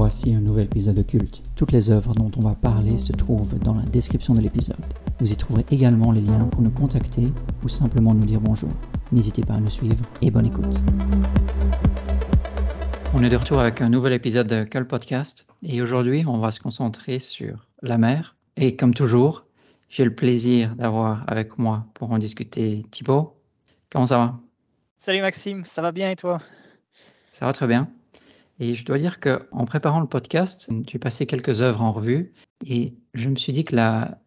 Voici un nouvel épisode occulte. Toutes les œuvres dont on va parler se trouvent dans la description de l'épisode. Vous y trouverez également les liens pour nous contacter ou simplement nous dire bonjour. N'hésitez pas à nous suivre et bonne écoute. On est de retour avec un nouvel épisode de Cul Podcast et aujourd'hui on va se concentrer sur la mer. Et comme toujours, j'ai le plaisir d'avoir avec moi pour en discuter Thibaut. Comment ça va? Salut Maxime, ça va bien et toi? Ça va très bien. Et je dois dire qu'en préparant le podcast, j'ai passé quelques œuvres en revue et je me suis dit que la,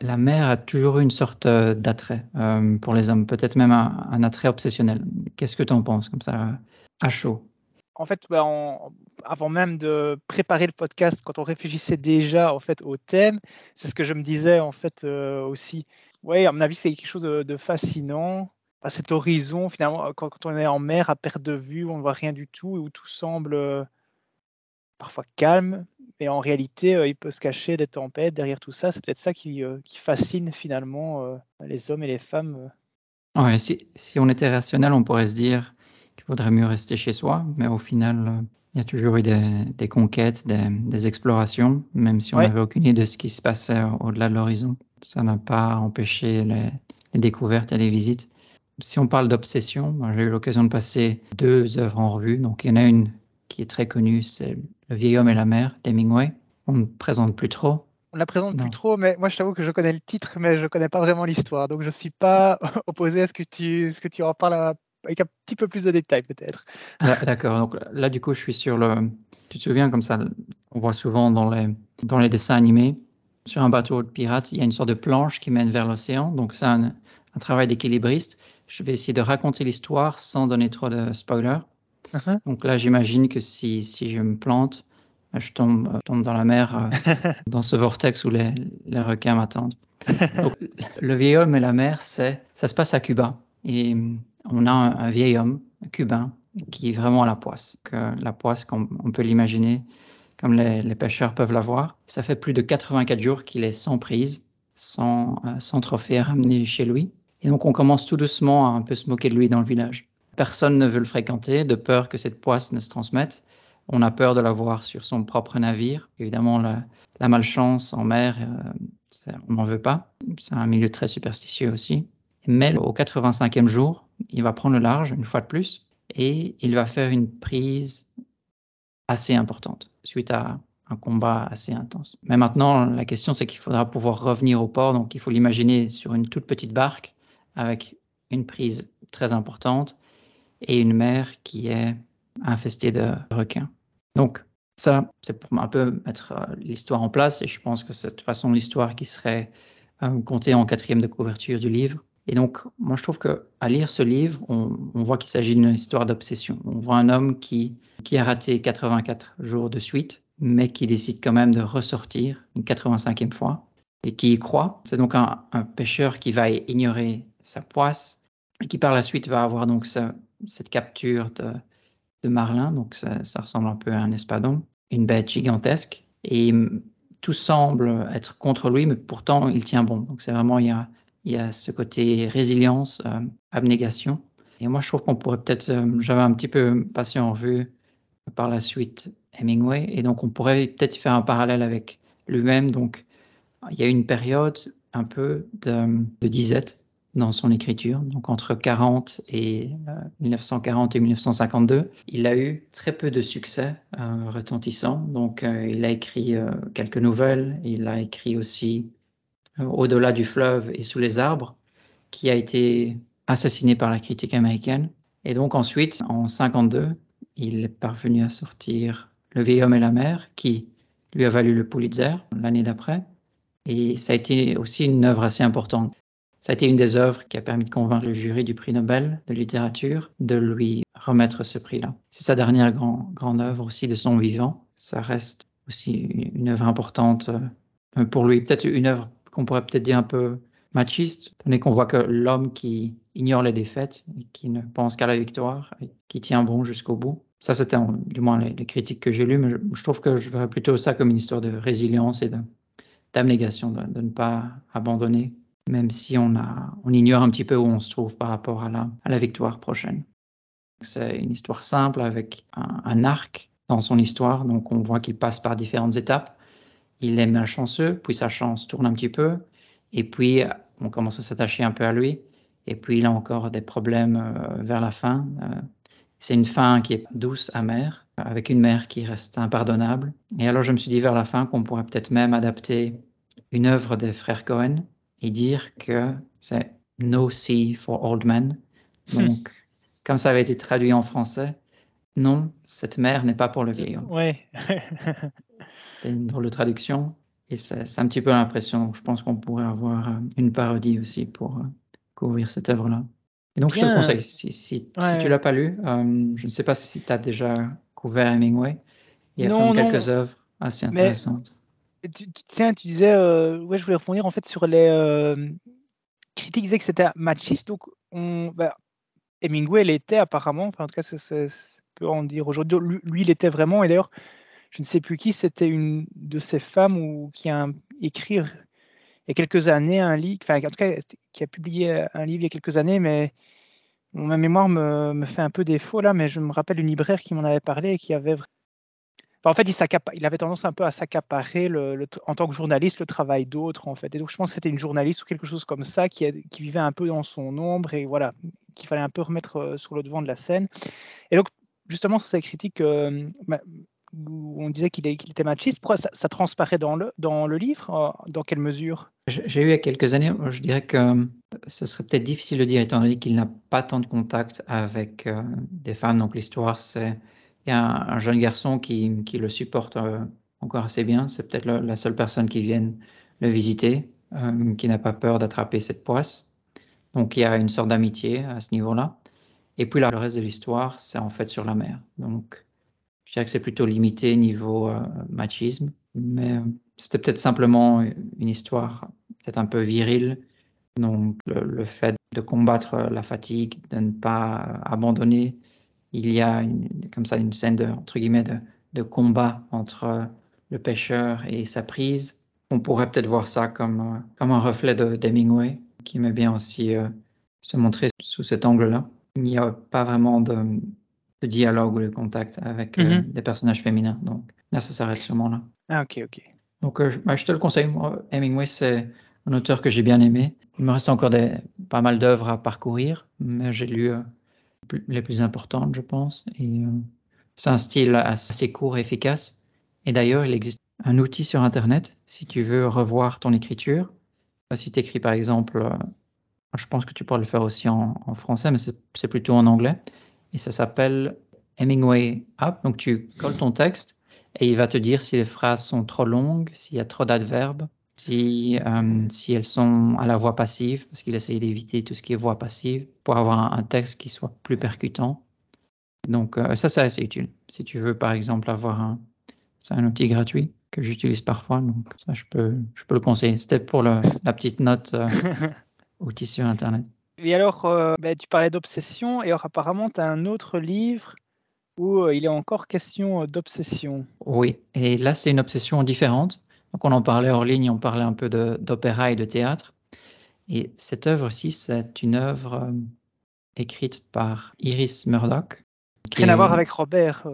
la mer a toujours eu une sorte euh, d'attrait euh, pour les hommes, peut-être même un, attrait obsessionnel. Qu'est-ce que tu en penses comme ça à chaud? En fait, bah, avant même de préparer le podcast, quand on réfléchissait déjà en fait au thème, c'est ce que je me disais en fait euh, aussi. Oui, à mon avis, c'est quelque chose de, fascinant. À cet horizon, finalement, quand, quand, on est en mer à perte de vue, on ne voit rien du tout, et où tout semble parfois calme, mais en réalité, euh, il peut se cacher des tempêtes derrière tout ça. C'est peut-être ça qui, euh, fascine finalement euh, les hommes et les femmes. Ouais, si, si, on était rationnel, on pourrait se dire qu'il vaudrait mieux rester chez soi, mais au final, il y a toujours eu des, conquêtes, des, explorations, même si on n'avait aucune idée de ce qui se passait au-delà de l'horizon. Ça n'a pas empêché les, les, découvertes et les visites. Si on parle d'obsession, j'ai eu l'occasion de passer deux œuvres en revue. Donc, il y en a une qui est très connue, c'est Le vieil homme et la mer d'Hemingway. On ne présente plus trop. On ne la présente plus trop, mais moi je t'avoue que je connais le titre, mais je ne connais pas vraiment l'histoire. Donc je ne suis pas opposé à ce que tu, ce que tu en parles avec un petit peu plus de détails peut-être. D'accord, donc là du coup je suis sur le... Tu te souviens comme ça, on voit souvent dans les, dans les dessins animés, sur un bateau de pirates, il y a une sorte de planche qui mène vers l'océan. Donc c'est un, un travail d'équilibriste. Je vais essayer de raconter l'histoire sans donner trop de spoilers. Uh-huh. Donc là, j'imagine que si, si je me plante, je tombe, euh, tombe dans la mer, euh, dans ce vortex où les, les requins m'attendent. le vieil homme et la mer, c'est, ça se passe à Cuba. Et on a un, vieil homme cubain qui est vraiment à la poisse. Que la poisse, comme on peut l'imaginer, comme les, les, pêcheurs peuvent la voir. Ça fait plus de 84 jours qu'il est sans prise, sans, euh, sans trophée à ramener chez lui. Et donc on commence tout doucement à un peu se moquer de lui dans le village. Personne ne veut le fréquenter de peur que cette poisse ne se transmette. On a peur de la voir sur son propre navire. Évidemment, la, malchance en mer, euh, on n'en veut pas. C'est un milieu très superstitieux aussi. Mais au 85e jour, il va prendre le large une fois de plus et il va faire une prise assez importante suite à un combat assez intense. Mais maintenant, la question, c'est qu'il faudra pouvoir revenir au port. Donc, il faut l'imaginer sur une toute petite barque avec une prise très importante et une mer qui est infestée de requins. Donc ça, c'est pour un peu mettre euh, l'histoire en place et je pense que c'est de toute façon l'histoire qui serait euh, comptée en quatrième de couverture du livre. Et donc, moi, je trouve que à lire ce livre, on, voit qu'il s'agit d'une histoire d'obsession. On voit un homme qui, qui a raté 84 jours de suite, mais qui décide quand même de ressortir une 85e fois et qui y croit. C'est donc un, un, pêcheur qui va ignorer sa poisse et qui par la suite va avoir donc cette capture de, marlin, donc ça, ressemble un peu à un espadon, une bête gigantesque, et tout semble être contre lui, mais pourtant il tient bon. Donc c'est vraiment, il y a, ce côté résilience, euh, abnégation. Et moi je trouve qu'on pourrait peut-être, euh, j'avais un petit peu passé en vue par la suite Hemingway, et donc on pourrait peut-être faire un parallèle avec lui-même. Donc il y a une période un peu de disette dans son écriture. Donc entre 40 et 1940 euh, et 1952, il a eu très peu de succès euh, retentissants. Donc euh, il a écrit quelques nouvelles, il a écrit aussi Au-delà du fleuve et sous les arbres, qui a été assassiné par la critique américaine. Et donc ensuite, en 52, il est parvenu à sortir Le vieil homme et la mer, qui lui a valu le Pulitzer l'année d'après. Et ça a été aussi une œuvre assez importante. Ça a été une des œuvres qui a permis de convaincre le jury du prix Nobel de littérature de lui remettre ce prix-là. C'est sa dernière grand, grande œuvre aussi de son vivant. Ça reste aussi une œuvre importante euh, pour lui. Peut-être une œuvre qu'on pourrait peut-être dire un peu machiste, donné qu'on voit que l'homme qui ignore les défaites et qui ne pense qu'à la victoire et qui tient bon jusqu'au bout. Ça, c'était du moins les, critiques que j'ai lues, mais je, trouve que je verrais plutôt ça comme une histoire de résilience et d'abnégation, de, ne pas abandonner même si on, a, on ignore un petit peu où on se trouve par rapport à la, à la victoire prochaine. C'est une histoire simple avec un, arc dans son histoire. Donc on voit qu'il passe par différentes étapes. Il est malchanceux, puis sa chance tourne un petit peu, et puis on commence à s'attacher un peu à lui. Et puis il a encore des problèmes euh, vers la fin. Euh, c'est une fin qui est douce, amère, avec une mère qui reste impardonnable. Et alors je me suis dit vers la fin qu'on pourrait peut-être même adapter une œuvre des frères Cohen et dire que c'est No Sea for Old Men. Donc, comme ça avait été traduit en français, non, cette mer n'est pas pour le vieil homme. Oui. C'était une drôle de traduction. Et c'est un petit peu l'impression. Je pense qu'on pourrait avoir euh, une parodie aussi pour euh, couvrir cette œuvre-là. Et donc, je te le conseille. Si, si, tu ne l'as pas lu, euh, je ne sais pas si tu as déjà couvert Hemingway. Il y a non, quelques œuvres assez intéressantes. Tu, tiens, tu disais, ouais, je voulais revenir en fait sur les critiques disaient que c'était machiste. Donc, on, bah, Hemingway l'était apparemment. Enfin, en tout cas, c'est peut en dire aujourd'hui. Lui, il était vraiment. Et d'ailleurs, je ne sais plus qui, c'était une de ces femmes ou, qui a écrit il y a quelques années un livre, enfin en tout cas qui a publié un livre il y a quelques années, mais ma mémoire me, fait un peu défaut là, mais je me rappelle une libraire qui m'en avait parlé et qui avait en fait, il, avait tendance un peu à s'accaparer en tant que journaliste le travail d'autres, en fait. Et donc, je pense que c'était une journaliste ou quelque chose comme ça qui, vivait un peu dans son ombre et voilà, qu'il fallait un peu remettre euh, sur le devant de la scène. Et donc, justement, sur ces critiques, euh, où on disait qu'il était machiste. Pourquoi ça, transparaît dans le, livre euh, Dans quelle mesure? J'ai eu il y a quelques années, je dirais que ce serait peut-être difficile de dire étant donné qu'il n'a pas tant de contact avec des femmes. Donc l'histoire, c'est y a un, jeune garçon qui, le supporte encore assez bien. C'est peut-être la seule personne qui vienne le visiter, qui n'a pas peur d'attraper cette poisse. Donc il y a une sorte d'amitié à ce niveau-là. Et puis le reste de l'histoire, c'est en fait sur la mer. Donc je dirais que c'est plutôt limité niveau euh, machisme, mais euh, c'était peut-être simplement une histoire peut-être un peu virile. Donc le, fait de combattre la fatigue, de ne pas abandonner, il y a une, comme ça une scène de, entre guillemets de, combat entre le pêcheur et sa prise. On pourrait peut-être voir ça comme, euh, comme un reflet de d'Hemingway, qui aimait bien aussi se montrer sous cet angle-là. Il n'y a pas vraiment de, de dialogue ou de contact avec euh, mhm. des personnages féminins. Donc là, ça s'arrête sûrement là. Ah, ok, ok. Donc euh, bah, je te le conseille. Moi, Hemingway, c'est un auteur que j'ai bien aimé. Il me reste encore des, pas mal d'œuvres à parcourir, mais j'ai lu euh, les plus importantes, je pense. Et c'est un style assez court et efficace. Et d'ailleurs, il existe un outil sur Internet si tu veux revoir ton écriture. Si tu écris par exemple, je pense que tu pourrais le faire aussi en, en français, mais c'est plutôt en anglais et ça s'appelle Hemingway Up. Donc tu colles ton texte et il va te dire si les phrases sont trop longues, s'il y a trop d'adverbes, si, euh, si elles sont à la voix passive, parce qu'il essaye d'éviter tout ce qui est voix passive pour avoir un, texte qui soit plus percutant. Donc euh, ça, c'est assez utile. Si tu veux, par exemple, avoir un... C'est un outil gratuit que j'utilise parfois, donc ça, je peux, je peux le conseiller. C'était pour la petite note euh, outil sur Internet. Et alors, euh, ben, tu parlais d'obsession, et alors apparemment, tu as un autre livre où il est encore question d'obsession. Oui, et là, c'est une obsession différente. Donc, on en parlait hors ligne, on parlait un peu d'opéra et de théâtre. Et cette œuvre-ci, c'est une œuvre écrite par Iris Murdoch. Rien à voir avec Robert.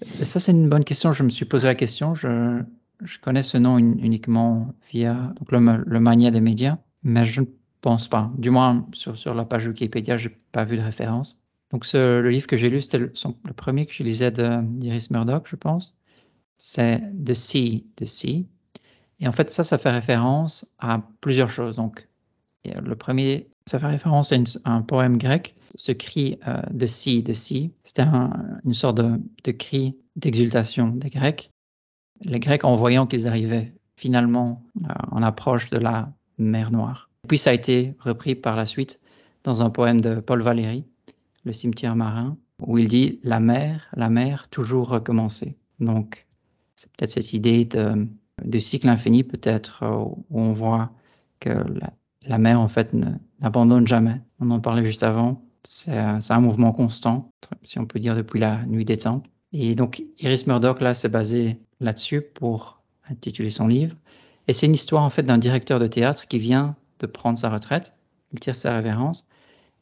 Ça, c'est une bonne question. Je me suis posé la question. Je, je connais ce nom uniquement via donc, le, le mania des médias, mais je ne pense pas. Du moins, sur, sur la page Wikipédia, j'ai pas vu de référence. Donc, ce, le livre que j'ai lu, c'était le, le, premier que je lisais d'Iris Murdoch, je pense. C'est The Sea, The Sea. Et en fait, ça, ça fait référence à plusieurs choses. Donc, le premier, ça fait référence à, un poème grec. Ce cri euh, de Sea, The Sea, c'était une sorte de, de cri d'exultation des Grecs. Les Grecs, en voyant qu'ils arrivaient finalement euh, en approche de la mer Noire. Puis ça a été repris par la suite dans un poème de Paul Valéry, Le cimetière marin, où il dit La mer, la mer, toujours recommencer. Donc, c'est peut-être cette idée de, cycle infini, peut-être, euh, où on voit que la, mer, en fait, n'abandonne jamais. On en parlait juste avant. C'est un mouvement constant, si on peut dire, depuis la nuit des temps. Et donc, Iris Murdoch, là, s'est basé là-dessus pour intituler son livre. Et c'est une histoire, en fait, d'un directeur de théâtre qui vient de prendre sa retraite. Il tire sa révérence.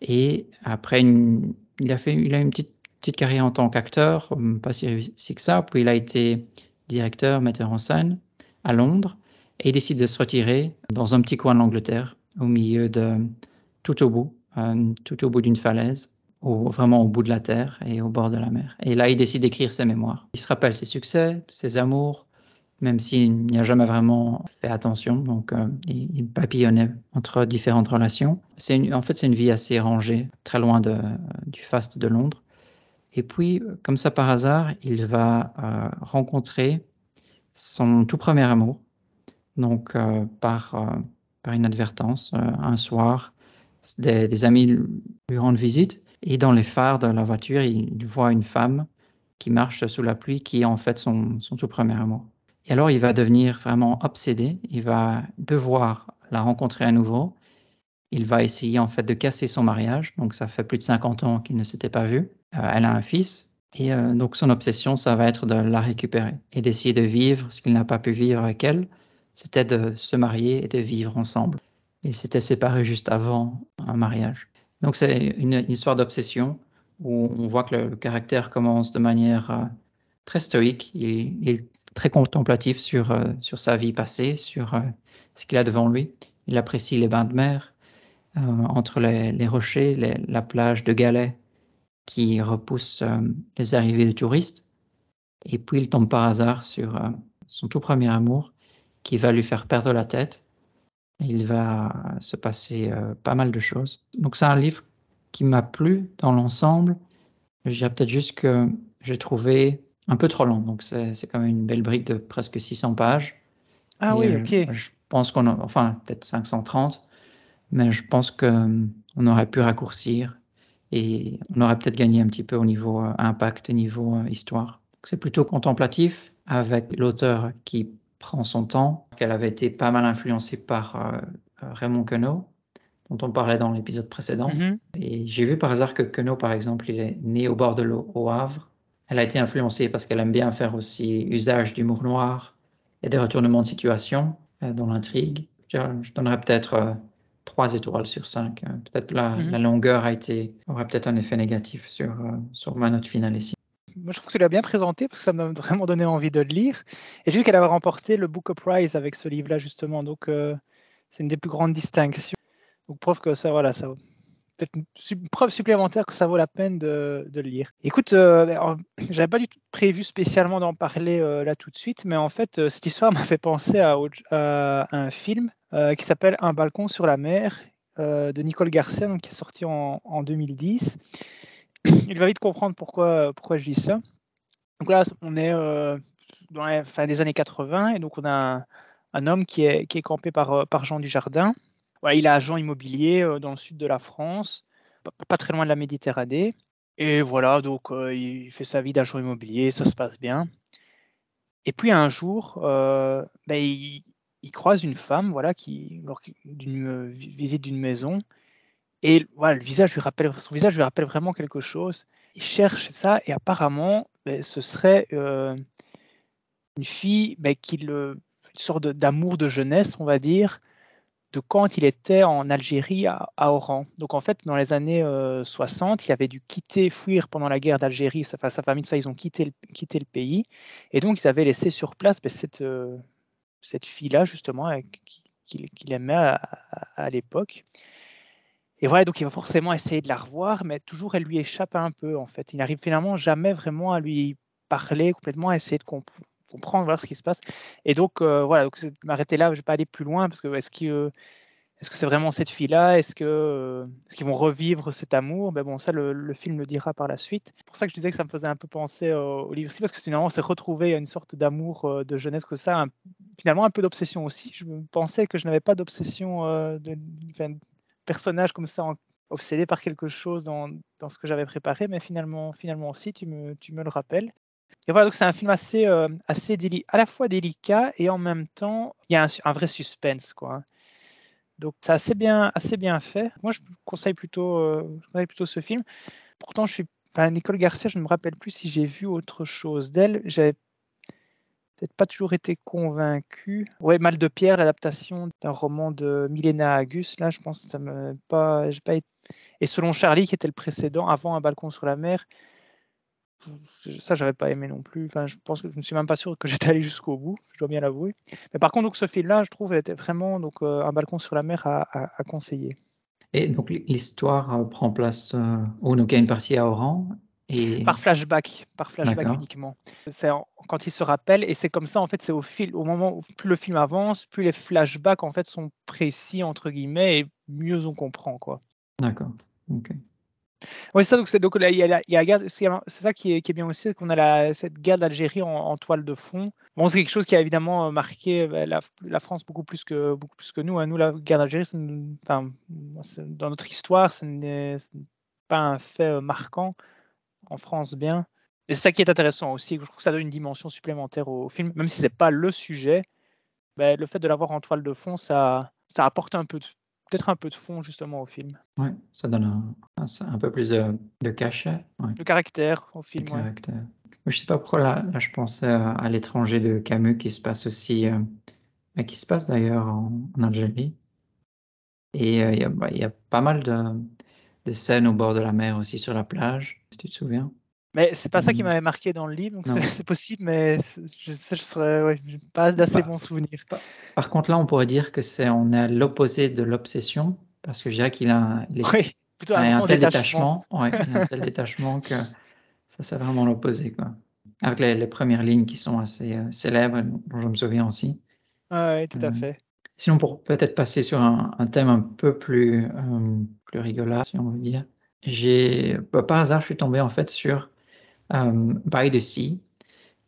Et après, il, a fait, il a une petite petite carrière en tant qu'acteur, pas si réussi que ça. Puis il a été directeur, metteur en scène à Londres et il décide de se retirer dans un petit coin de l'Angleterre, au milieu de tout au bout, euh, tout au bout d'une falaise, vraiment au bout de la terre et au bord de la mer. Et là, il décide d'écrire ses mémoires. Il se rappelle ses succès, ses amours, même s'il n'y a jamais vraiment fait attention. Donc, euh, il, papillonnait entre différentes relations. C'est en fait, c'est une vie assez rangée, très loin du faste de Londres. Et puis, comme ça par hasard, il va euh, rencontrer son tout premier amour, donc euh, par, euh, par inadvertance, un soir, des, des, amis lui rendent visite. Et dans les phares de la voiture, il, voit une femme qui marche sous la pluie, qui est en fait son, son tout premier amour. Et alors, il va devenir vraiment obsédé, il va devoir la rencontrer à nouveau il va essayer en fait de casser son mariage. Donc ça fait plus de 50 ans qu'il ne s'était pas vu. Euh, elle a un fils. Et euh, donc son obsession, ça va être de la récupérer et d'essayer de vivre ce qu'il n'a pas pu vivre avec elle. C'était de se marier et de vivre ensemble. Ils s'étaient séparés juste avant un mariage. Donc c'est une, histoire d'obsession où on voit que le, caractère commence de manière euh, très stoïque. Il, est très contemplatif sur, sur sa vie passée, sur ce qu'il a devant lui. Il apprécie les bains de mer, euh, entre les, rochers, la plage de Galets qui repousse euh, les arrivées de touristes. Et puis il tombe par hasard sur euh, son tout premier amour qui va lui faire perdre la tête. Il va se passer pas mal de choses. Donc c'est un livre qui m'a plu dans l'ensemble. Je dirais peut-être juste que j'ai trouvé un peu trop long. Donc c'est quand même une belle brique de presque 600 pages. Ah oui, ok. Je pense qu'on a, enfin peut-être 530 mais je pense qu'on aurait pu raccourcir et on aurait peut-être gagné un petit peu au niveau euh, impact et niveau euh, histoire. C'est plutôt contemplatif avec l'auteur qui prend son temps, qu'elle avait été pas mal influencée par euh, Raymond Queneau, dont on parlait dans l'épisode précédent. Mm-hmm. Et j'ai vu par hasard que Queneau, par exemple, il est né au bord de l'eau au Havre. Elle a été influencée parce qu'elle aime bien faire aussi usage d'humour noir et des retournements de situation dans l'intrigue. Je donnerais peut-être 3 étoiles sur 5. Euh, peut-être la, mhm. la, longueur a été, aura peut-être un effet négatif sur, euh, sur ma note finale ici. Moi, je trouve que tu l'as bien présenté parce que ça m'a vraiment donné envie de le lire. Et j'ai vu qu'elle avait remporté le Booker Prize avec ce livre-là, justement. Donc, euh, c'est une des plus grandes distinctions. Donc, preuve que ça, voilà, ça, peut-être une preuve supplémentaire que ça vaut la peine de, de le lire. Écoute, euh, j'avais pas du tout prévu spécialement d'en parler là tout de suite, mais en fait, cette histoire m'a fait penser à, à un film euh, qui s'appelle Un balcon sur la mer euh, de Nicole Garcia, donc, qui est sorti en, 2010. Il va vite comprendre pourquoi, pourquoi je dis ça. Donc là, on est euh, dans la fin des années 80 et donc on a un, homme qui est, campé par, par Jean Dujardin. Voilà, il est agent immobilier dans le sud de la France, pas, très loin de la Méditerranée. Et voilà, donc il fait sa vie d'agent immobilier, ça se passe bien. Et puis un jour, ben, il, il croise une femme, voilà, qui lors d'une euh, visite d'une maison, et voilà, le visage lui rappelle, son visage lui rappelle vraiment quelque chose. Il cherche ça, et apparemment, ben, ce serait euh, une fille ben, qui le, une sorte d'amour de, jeunesse, on va dire, de quand il était en Algérie à, Oran. Donc en fait, dans les années 60, euh, il avait dû quitter, fuir pendant la guerre d'Algérie. Sa, sa famille, tout ça, ils ont quitté le, quitté le pays. Et donc, ils avaient laissé sur place ben, cette, cette fille-là, justement, qu'il aimait à, l'époque. Et voilà, donc il va forcément essayer de la revoir, mais toujours elle lui échappe un peu, en fait. Il n'arrive finalement jamais vraiment à lui parler complètement, à essayer de comprendre ce qui se passe. Et donc, euh, voilà, donc m'arrêter là, je ne vais pas aller plus loin, parce que est-ce que est-ce que c'est vraiment cette fille-là? Est-ce que euh, est qu'ils vont revivre cet amour? Ben bon, ça le, film le dira par la suite. C'est pour ça que je disais que ça me faisait un peu penser au, livre aussi, parce que finalement, c'est retrouver une sorte d'amour euh, de jeunesse que ça, finalement un peu d'obsession aussi. Je pensais que je n'avais pas d'obsession euh, de, personnage comme ça obsédé par quelque chose dans, ce que j'avais préparé, mais finalement, finalement aussi, tu me, le rappelles. Et voilà, donc c'est un film assez, assez à la fois délicat et en même temps, il y a un, un vrai suspense, quoi. Donc c'est assez bien, assez bien fait. Moi, je conseille plutôt, euh, je plutôt ce film. Pourtant, je suis, Nicole Garcia, je ne me rappelle plus si j'ai vu autre chose d'elle. J'avais peut-être pas toujours été convaincu. Ouais, Mal de pierre, l'adaptation d'un roman de Milena Agus. Là, je pense que ça me pas, j'ai pas. Et selon Charlie, qui était le précédent, avant Un balcon sur la mer, ça, j'avais pas aimé non plus. Enfin, je pense que je ne suis même pas sûr que j'étais allé jusqu'au bout, je dois bien l'avouer. Mais par contre, donc, ce film-là, je trouve, était vraiment donc, euh, un balcon sur la mer à, conseiller. Et donc, l'histoire euh, prend place euh, où? Donc, il y a une partie à Oran. Et... Par flashback, par flashback uniquement. C'est quand il se rappelle, et c'est comme ça, en fait, c'est au fil, au moment où plus le film avance, plus les flashbacks, en fait, sont précis, entre guillemets, et mieux on comprend, quoi. D'accord. Ok. Oui, ça, donc c'est donc c'est ça qui est, bien aussi, qu'on a cette guerre d'Algérie en, toile de fond. Bon, c'est quelque chose qui a évidemment euh, marqué euh, la, la, France beaucoup plus que beaucoup plus que nous. Hein. Nous, la guerre d'Algérie, dans notre histoire, ce n'est pas un fait euh, marquant. En France, bien. C'est ça qui est intéressant aussi. Je trouve que ça donne une dimension supplémentaire au film, même si c'est pas le sujet. Ben, le fait de l'avoir en toile de fond, ça, ça apporte un peu de, peut-être un peu de fond justement au film. Oui, ça donne un, un, peu plus de, de cachet. Le caractère au film. Caractère. Je sais pas pourquoi là, là je pensais à, l'étranger de Camus qui se passe aussi, euh, qui se passe d'ailleurs en, Algérie. Et euh, il bah, y, a pas mal de, de, scènes au bord de la mer aussi sur la plage, si tu te souviens. Mais c'est pas ça qui mm. m'avait marqué dans le livre, donc c'est possible, mais je, je serais ouais, pas d'assez bah, bons souvenirs. Par contre, là, on pourrait dire que c'est on est à l'opposé de l'obsession, parce que je dirais qu'il a, il oui, plutôt un, un tel détachement, ouais, un tel détachement que ça c'est vraiment l'opposé, quoi. Avec les, les, premières lignes qui sont assez euh, célèbres, dont je me souviens aussi. oui, tout à euh, fait. Sinon, pour peut-être passer sur un, un, thème un peu plus, euh, plus rigolo, si on veut dire, j'ai, bah, par hasard, je suis tombé en fait sur By the Sea,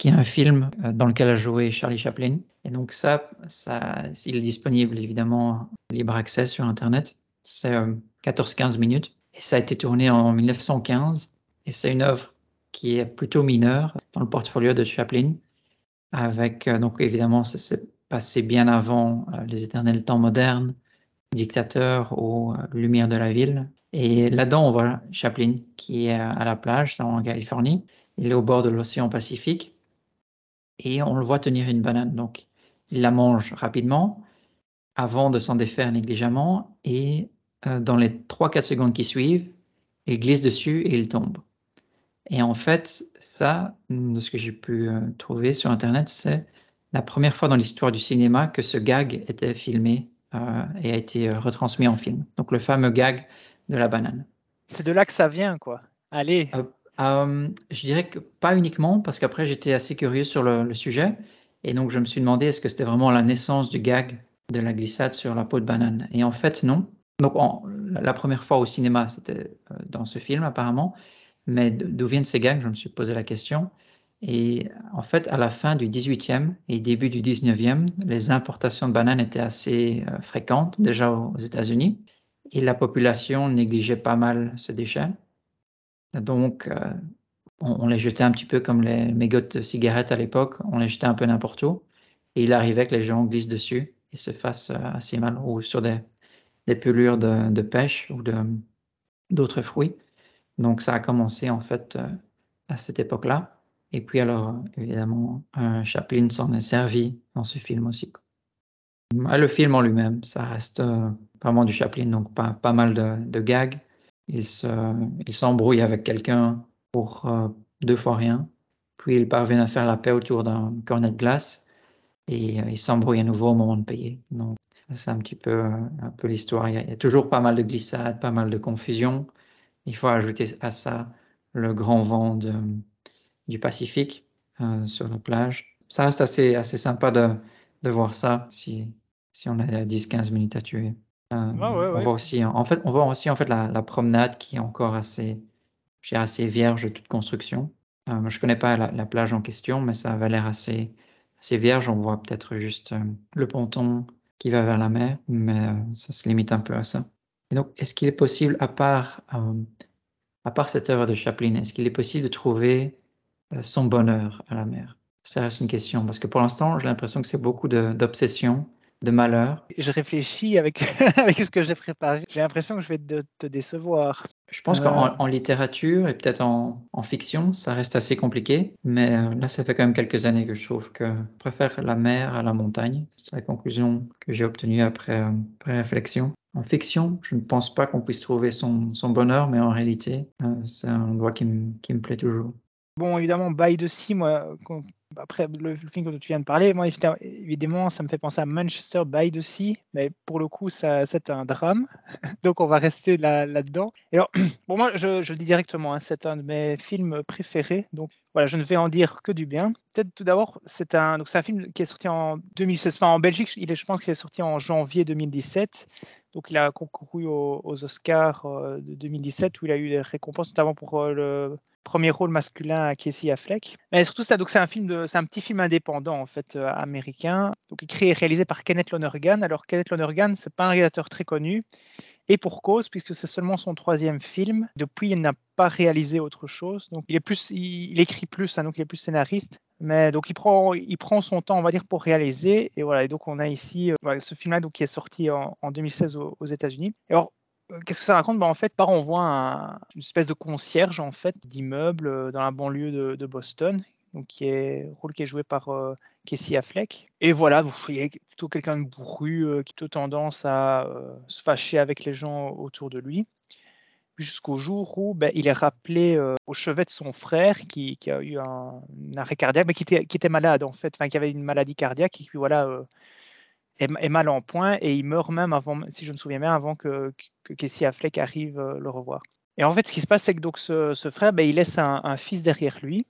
qui est un film euh, dans lequel a joué Charlie Chaplin. Et donc ça, ça il est disponible évidemment libre accès sur Internet. C'est 14-15 euh, minutes. Et ça a été tourné en 1915. Et c'est une œuvre qui est plutôt mineure dans le portfolio de Chaplin. Avec, donc évidemment, ça s'est passé bien avant les éternels temps modernes, dictateur aux lumières de la ville. Et là-dedans, on voit Chaplin qui est à la plage, c'est en Californie. Il est au bord de l'océan Pacifique et on le voit tenir une banane. Donc, il la mange rapidement avant de s'en défaire négligemment et euh, dans les 3-4 secondes qui suivent, il glisse dessus et il tombe. Et en fait, ça, de ce que j'ai pu euh, trouver sur Internet, c'est la première fois dans l'histoire du cinéma que ce gag était filmé euh, et a été retransmis en film. Donc le fameux gag de la banane. C'est de là que ça vient, quoi. Allez. Euh, euh, je dirais que pas uniquement, parce qu'après j'étais assez curieux sur le, sujet, et donc je me suis demandé est-ce que c'était vraiment la naissance du gag de la glissade sur la peau de banane? Et en fait, non. Donc la première fois au cinéma, c'était euh, dans ce film apparemment, mais d'où viennent ces gags? Je me suis posé la question. Et en fait, à la fin du 18e et début du 19e, les importations de bananes étaient assez fréquentes déjà aux États-Unis et la population négligeait pas mal ce déchet. Donc, euh, on, les jetait un petit peu comme les mégots de cigarettes à l'époque, on les jetait un peu n'importe où. Et il arrivait que les gens glissent dessus et se fassent euh, assez mal, ou sur des, des pelures de, pêche ou d'autres fruits. Donc, ça a commencé en fait euh, à cette époque-là. Et puis alors, évidemment, Chaplin s'en est servi dans ce film aussi. Le film en lui-même, ça reste vraiment du Chaplin, donc pas, pas mal de, de gags. Il s'embrouille il avec quelqu'un pour euh, deux fois rien. Puis il parvient à faire la paix autour d'un cornet de glace et euh, il s'embrouille à nouveau au moment de payer. Donc c'est un petit peu, euh, un peu l'histoire. Il, il, y a toujours pas mal de glissades, pas mal de confusion. Il faut ajouter à ça le grand vent de, du Pacifique euh, sur la plage. Ça reste assez, assez sympa de, de voir ça si, si on a 10-15 minutes à tuer. Euh, on voit aussi, en fait, on voit aussi en fait la, promenade qui est encore assez, assez vierge de toute construction. Euh, je connais pas la, plage en question, mais ça avait l'air assez, assez vierge. On voit peut-être juste euh, le ponton qui va vers la mer, mais euh, ça se limite un peu à ça. Et donc, est-ce qu'il est possible, à part, à part cette œuvre de Chaplin, est-ce qu'il est possible de trouver son bonheur à la mer? Ça reste une question, parce que pour l'instant, j'ai l'impression que c'est beaucoup d'obsession de malheur. Je réfléchis avec, avec ce que j'ai préparé. J'ai l'impression que je vais te, décevoir. Je pense qu'en euh. littérature et peut-être en, fiction, ça reste assez compliqué. Mais euh, là, ça fait quand même quelques années que je trouve que je préfère la mer à la montagne. C'est la conclusion que j'ai obtenue après, euh, après, réflexion. En fiction, je ne pense pas qu'on puisse trouver son, son, bonheur, mais en réalité, c'est un endroit qui me, qui me plaît toujours. Bon, évidemment, By the Sea, moi, après le, film dont tu viens de parler, moi, évidemment, ça me fait penser à Manchester by the Sea, mais pour le coup, c'est un drame. Donc, on va rester là-dedans. alors, bon, moi, je, le dis directement, hein, c'est un de mes films préférés. Voilà, je ne vais en dire que du bien. Peut-être tout d'abord, c'est un, donc un film qui est sorti en 2016. Enfin, en Belgique, il est, je pense qu'il est sorti en janvier 2017. Donc, il a concouru aux, Oscars euh, de 2017 où il a eu des récompenses, notamment pour euh, le premier rôle masculin à Casey Affleck. Mais surtout, c'est un film de, c'est un petit film indépendant en fait euh, américain, donc écrit et réalisé par Kenneth Lonergan. Alors Kenneth Lonergan, c'est pas un réalisateur très connu. Et pour cause, puisque c'est seulement son troisième film. Depuis, il n'a pas réalisé autre chose. Donc, il est plus, il, écrit plus, hein, donc il est plus scénariste. Mais donc, il prend, il prend son temps, on va dire, pour réaliser. Et voilà. Et donc, on a ici euh, ce film-là, qui est sorti en, 2016 aux, États-Unis. Alors, euh, qu'est-ce que ça raconte? Bah, En fait, par on voit une espèce de concierge en fait d'immeuble euh, dans la banlieue de, Boston, donc qui est rôle qui est joué par Casey Affleck. Et voilà, il y a plutôt quelqu'un de bourru qui a tendance à se fâcher avec les gens autour de lui. Jusqu'au jour où ben, il est rappelé au chevet de son frère qui, a eu un, arrêt cardiaque, mais qui était, qui malade en fait, qui avait une maladie cardiaque et puis voilà est, mal en point et il meurt même avant, si je me souviens bien, avant que, que Casey Affleck arrive euh, le revoir. Et en fait, ce qui se passe, c'est que donc ce, frère, ben, il laisse un, fils derrière lui.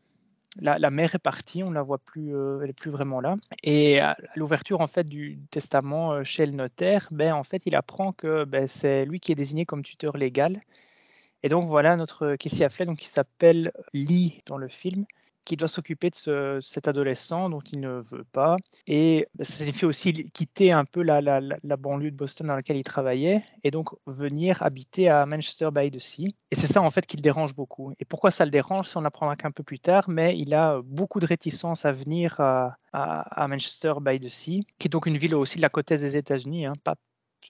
La, mère est partie, on la voit plus, euh, elle est plus vraiment là. Et à l'ouverture en fait du testament euh, chez le notaire, ben, en fait, il apprend que ben, c'est lui qui est désigné comme tuteur légal. Et donc voilà notre Casey Affleck, donc qui s'appelle Lee dans le film, qui doit s'occuper de cet adolescent dont il ne veut pas. Et ça signifie aussi quitter un peu la, banlieue de Boston dans laquelle il travaillait et donc venir habiter à Manchester by the Sea. Et c'est ça en fait qui le dérange beaucoup. Et pourquoi ça le dérange, ça on l'apprendra qu'un peu plus tard, mais il a beaucoup de réticence à venir à, Manchester by the Sea, qui est donc une ville aussi de la côte des États-Unis, hein, pas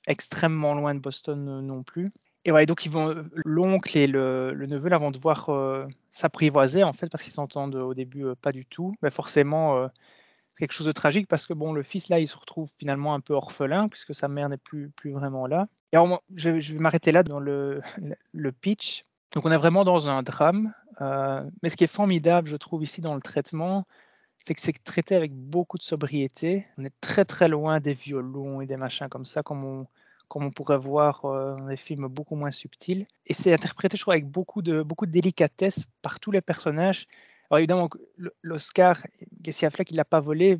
extrêmement loin de Boston non plus. Et ouais, donc ils vont l'oncle et le, neveu là vont devoir euh, s'apprivoiser en fait parce qu'ils s'entendent au début euh, pas du tout. Mais forcément, euh, c'est quelque chose de tragique parce que bon, le fils là, il se retrouve finalement un peu orphelin puisque sa mère n'est plus plus vraiment là. Et alors, je, vais m'arrêter là dans le, le, pitch. Donc on est vraiment dans un drame. mais ce qui est formidable, je trouve ici dans le traitement, c'est que c'est traité avec beaucoup de sobriété. On est très très loin des violons et des machins comme ça, comme on comme on pourrait voir euh, dans des films beaucoup moins subtils. Et c'est interprété, je crois, avec beaucoup de, beaucoup de délicatesse par tous les personnages. Alors évidemment, l'Oscar, Casey Affleck, il l'a pas volé.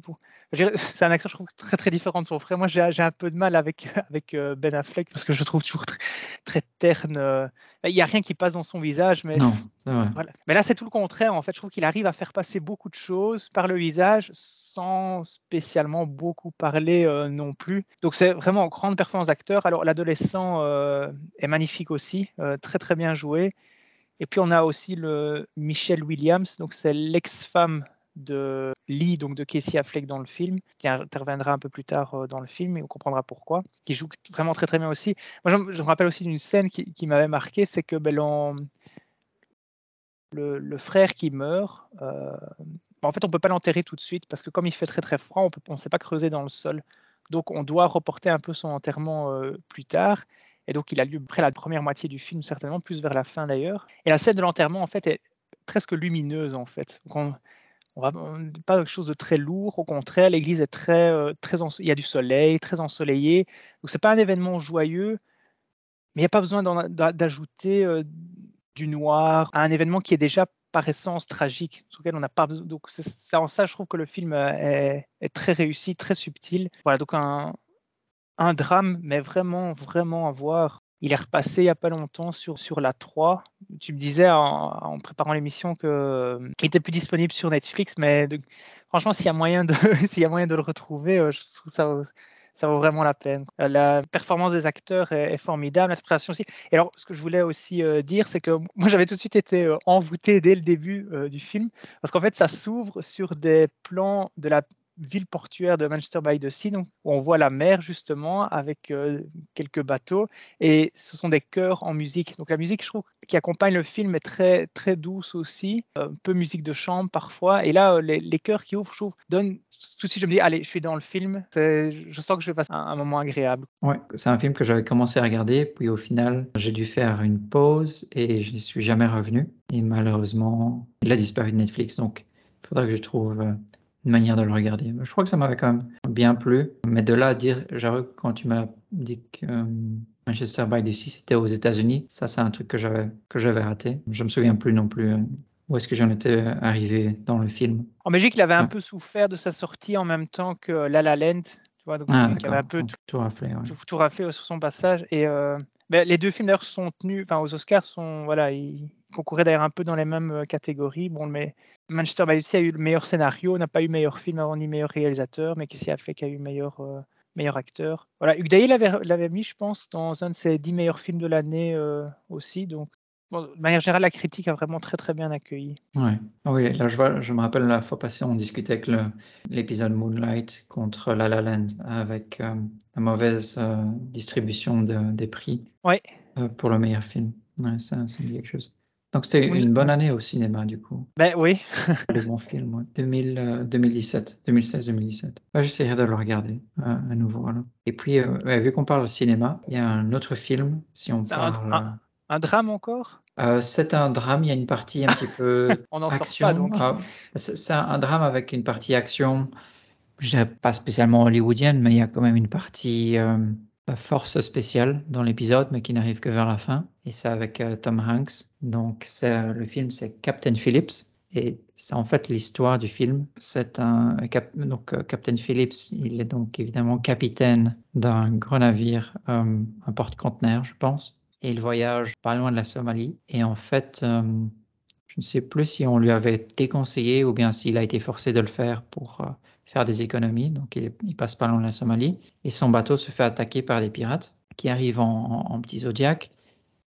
C'est un acteur, je trouve, très très différent de son frère. Moi, j'ai un peu de mal avec, avec euh, Ben Affleck parce que je trouve toujours très, très terne. Euh. Il n'y a rien qui passe dans son visage, mais non, voilà. Mais là, c'est tout le contraire. En fait, je trouve qu'il arrive à faire passer beaucoup de choses par le visage sans spécialement beaucoup parler euh, non plus. Donc, c'est vraiment une grande performance d'acteur. Alors, l'adolescent est magnifique aussi, très très bien joué. Et puis on a aussi le Michelle Williams, donc c'est l'ex-femme de Lee, donc de Casey Affleck dans le film, qui interviendra un peu plus tard euh, dans le film et on comprendra pourquoi, qui joue vraiment très très bien aussi. Moi je, me rappelle aussi d'une scène qui, m'avait marqué, c'est que ben, le, frère qui meurt, euh, en fait on peut pas l'enterrer tout de suite parce que comme il fait très très froid, on ne sait pas creuser dans le sol. Donc on doit reporter un peu son enterrement euh, plus tard. Et donc, il a lieu près la première moitié du film, certainement, plus vers la fin d'ailleurs. Et la scène de l'enterrement, en fait, est presque lumineuse, en fait. Donc on, va pas quelque chose de très lourd. Au contraire, l'église est très, euh, très il y a du soleil, très ensoleillé. Donc, c'est pas un événement joyeux, mais il n'y a pas besoin d'ajouter euh, du noir à un événement qui est déjà par essence tragique, sur lequel on n'a pas besoin. Donc, c'est en ça, je trouve que le film euh, est, est, très réussi, très subtil. Voilà, donc un, un drame, mais vraiment, vraiment à voir. Il est repassé il n'y a pas longtemps sur, sur la 3. Tu me disais en, préparant l'émission qu'il était plus disponible sur Netflix, mais franchement, s'il y, a moyen de, s'il y a moyen de le retrouver, euh, je trouve ça, ça vaut vraiment la peine. Euh, la performance des acteurs est, formidable, l'inspiration aussi. Et alors, ce que je voulais aussi euh, dire, c'est que moi, j'avais tout de suite été envoûté dès le début du film, parce qu'en fait, ça s'ouvre sur des plans de la ville portuaire de Manchester by the Sea, où on voit la mer justement avec euh, quelques bateaux, et ce sont des chœurs en musique. Donc la musique, je trouve, qui accompagne le film est très très douce aussi, un peu musique de chambre parfois, et là les, les chœurs qui ouvrent, je trouve, donnent tout de suite je me dis allez, je suis dans le film, je sens que je vais passer un, moment agréable. Ouais, c'est un film que j'avais commencé à regarder, puis au final j'ai dû faire une pause et je n'y suis jamais revenu. Et malheureusement, il a disparu de Netflix, donc il faudra que je trouve euh, une manière de le regarder. Je crois que ça m'avait quand même bien plu. Mais de là à dire, j'avoue, quand tu m'as dit que euh, Manchester by the Sea c'était aux États-Unis, ça c'est un truc que j'avais que j'avais raté. Je me souviens plus non plus euh, où est-ce que j'en étais arrivé dans le film. En Belgique, il avait un peu souffert de sa sortie en même temps que La La Land. Tu vois, donc Ah, il avait un peu d'accord. tout raflé. ouais. tout, tout raflé sur son passage. Et euh, ben, les deux films d'ailleurs sont tenus, enfin aux Oscars, sont voilà, ils concouraient d'ailleurs un peu dans les mêmes euh, catégories. Bon, mais Manchester by the Sea a eu le meilleur scénario, n'a pas eu meilleur film avant ni meilleur réalisateur, mais Casey Affleck a eu meilleur euh, meilleur acteur. Voilà, Hugh l'avait mis, je pense, dans un de ses dix meilleurs films de l'année euh, aussi. Donc, bon, de manière générale, la critique a vraiment très très bien accueilli. Ouais. Oui, là je vois, je me rappelle la fois passée, on discutait avec l'épisode Moonlight contre La La Land avec euh, la mauvaise distribution de- des prix Ouais. pour le meilleur film. Ouais, ça, ça me dit quelque chose. Donc c'était Oui. une bonne année au cinéma du coup. Ben oui, Les bons films, ouais. 2000, euh, 2017, 2016-2017. Ouais, J'essaierai de le regarder euh, à nouveau. alors. Et puis, euh, ouais, vu qu'on parle de cinéma, il y a un autre film, si on un- parle. un- un drame encore? euh, c'est un drame, il y a une partie un petit peu On sort action. pas donc. Ah, c'est un, drame avec une partie action, je dirais pas spécialement hollywoodienne, mais il y a quand même une partie euh, force spéciale dans l'épisode, mais qui n'arrive que vers la fin. Et c'est avec euh, Tom Hanks. Donc euh, le film, c'est Captain Phillips. Et c'est en fait l'histoire du film. C'est un cap- donc euh, Captain Phillips, il est donc évidemment capitaine d'un gros navire, euh, un porte-conteneur, je pense. Et il voyage pas loin de la Somalie. Et en fait, euh, je ne sais plus si on lui avait déconseillé ou bien s'il a été forcé de le faire pour euh, faire des économies. Donc il, passe pas loin de la Somalie. Et son bateau se fait attaquer par des pirates qui arrivent en, en, en petit zodiac,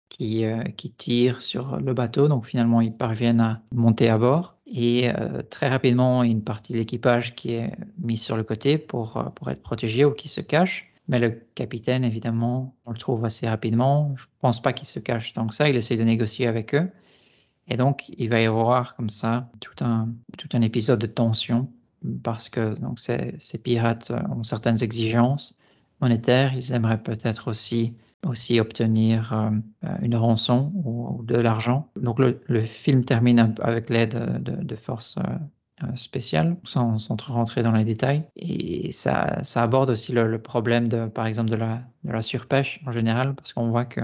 qui, euh, qui tirent sur le bateau. Donc finalement, ils parviennent à monter à bord. Et euh, très rapidement, une partie de l'équipage qui est mise sur le côté pour, euh, pour être protégée ou qui se cache. Mais le capitaine, évidemment, on le trouve assez rapidement. Je pense pas qu'il se cache tant que ça. Il essaie de négocier avec eux. Et donc, il va y avoir comme ça tout un, tout un épisode de tension parce que donc, ces, pirates ont certaines exigences monétaires. Ils aimeraient peut-être aussi, aussi obtenir euh, une rançon ou, de l'argent. Donc, le, film termine avec l'aide de, forces euh, spéciales, sans, sans rentrer dans les détails. Et ça, aborde aussi le, le, problème, de, par exemple, de la, de la surpêche en général, parce qu'on voit que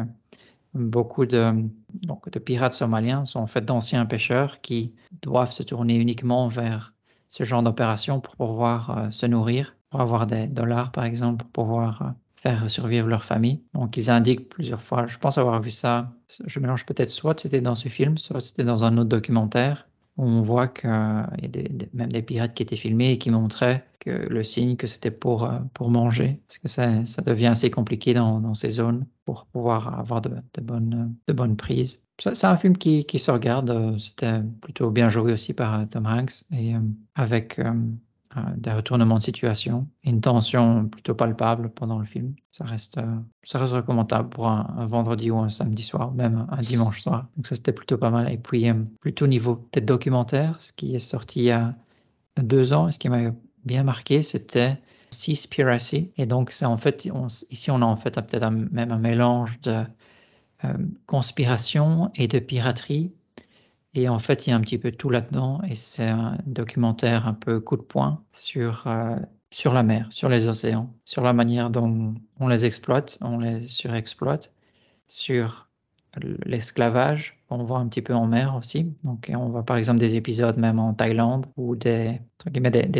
beaucoup de, donc, de pirates somaliens sont en fait d'anciens pêcheurs qui doivent se tourner uniquement vers ce genre d'opération pour pouvoir euh, se nourrir, pour avoir des dollars par exemple, pour pouvoir euh, faire survivre leur famille. Donc ils indiquent plusieurs fois, je pense avoir vu ça, je mélange peut-être soit c'était dans ce film, soit c'était dans un autre documentaire, où on voit qu'il y a même des pirates qui étaient filmés et qui montraient que le signe que c'était pour, euh, pour manger, parce que ça, ça devient assez compliqué dans, ces zones pour pouvoir avoir de bonnes, de bonnes prises. C'est un film qui, se regarde, euh, c'était plutôt bien joué aussi par euh, Tom Hanks, et avec des retournements de situation, une tension plutôt palpable pendant le film. Ça reste, ça recommandable pour un, vendredi ou un samedi soir, même un dimanche soir. Donc ça c'était plutôt pas mal. Et puis plutôt niveau peut-être documentaire, ce qui est sorti il y a deux ans, ce qui m'a bien marqué, c'était Seaspiracy. Et donc c'est en fait, ici on a en fait peut-être même un mélange de euh, conspiration et de piraterie. Et en fait, il y a un petit peu tout là-dedans. Et c'est un documentaire un peu coup de poing sur, euh, sur la mer, sur les océans, sur la manière dont on les exploite, on les surexploite, sur l'esclavage. On voit un petit peu en mer aussi. Donc, on voit par exemple des épisodes même en Thaïlande où des,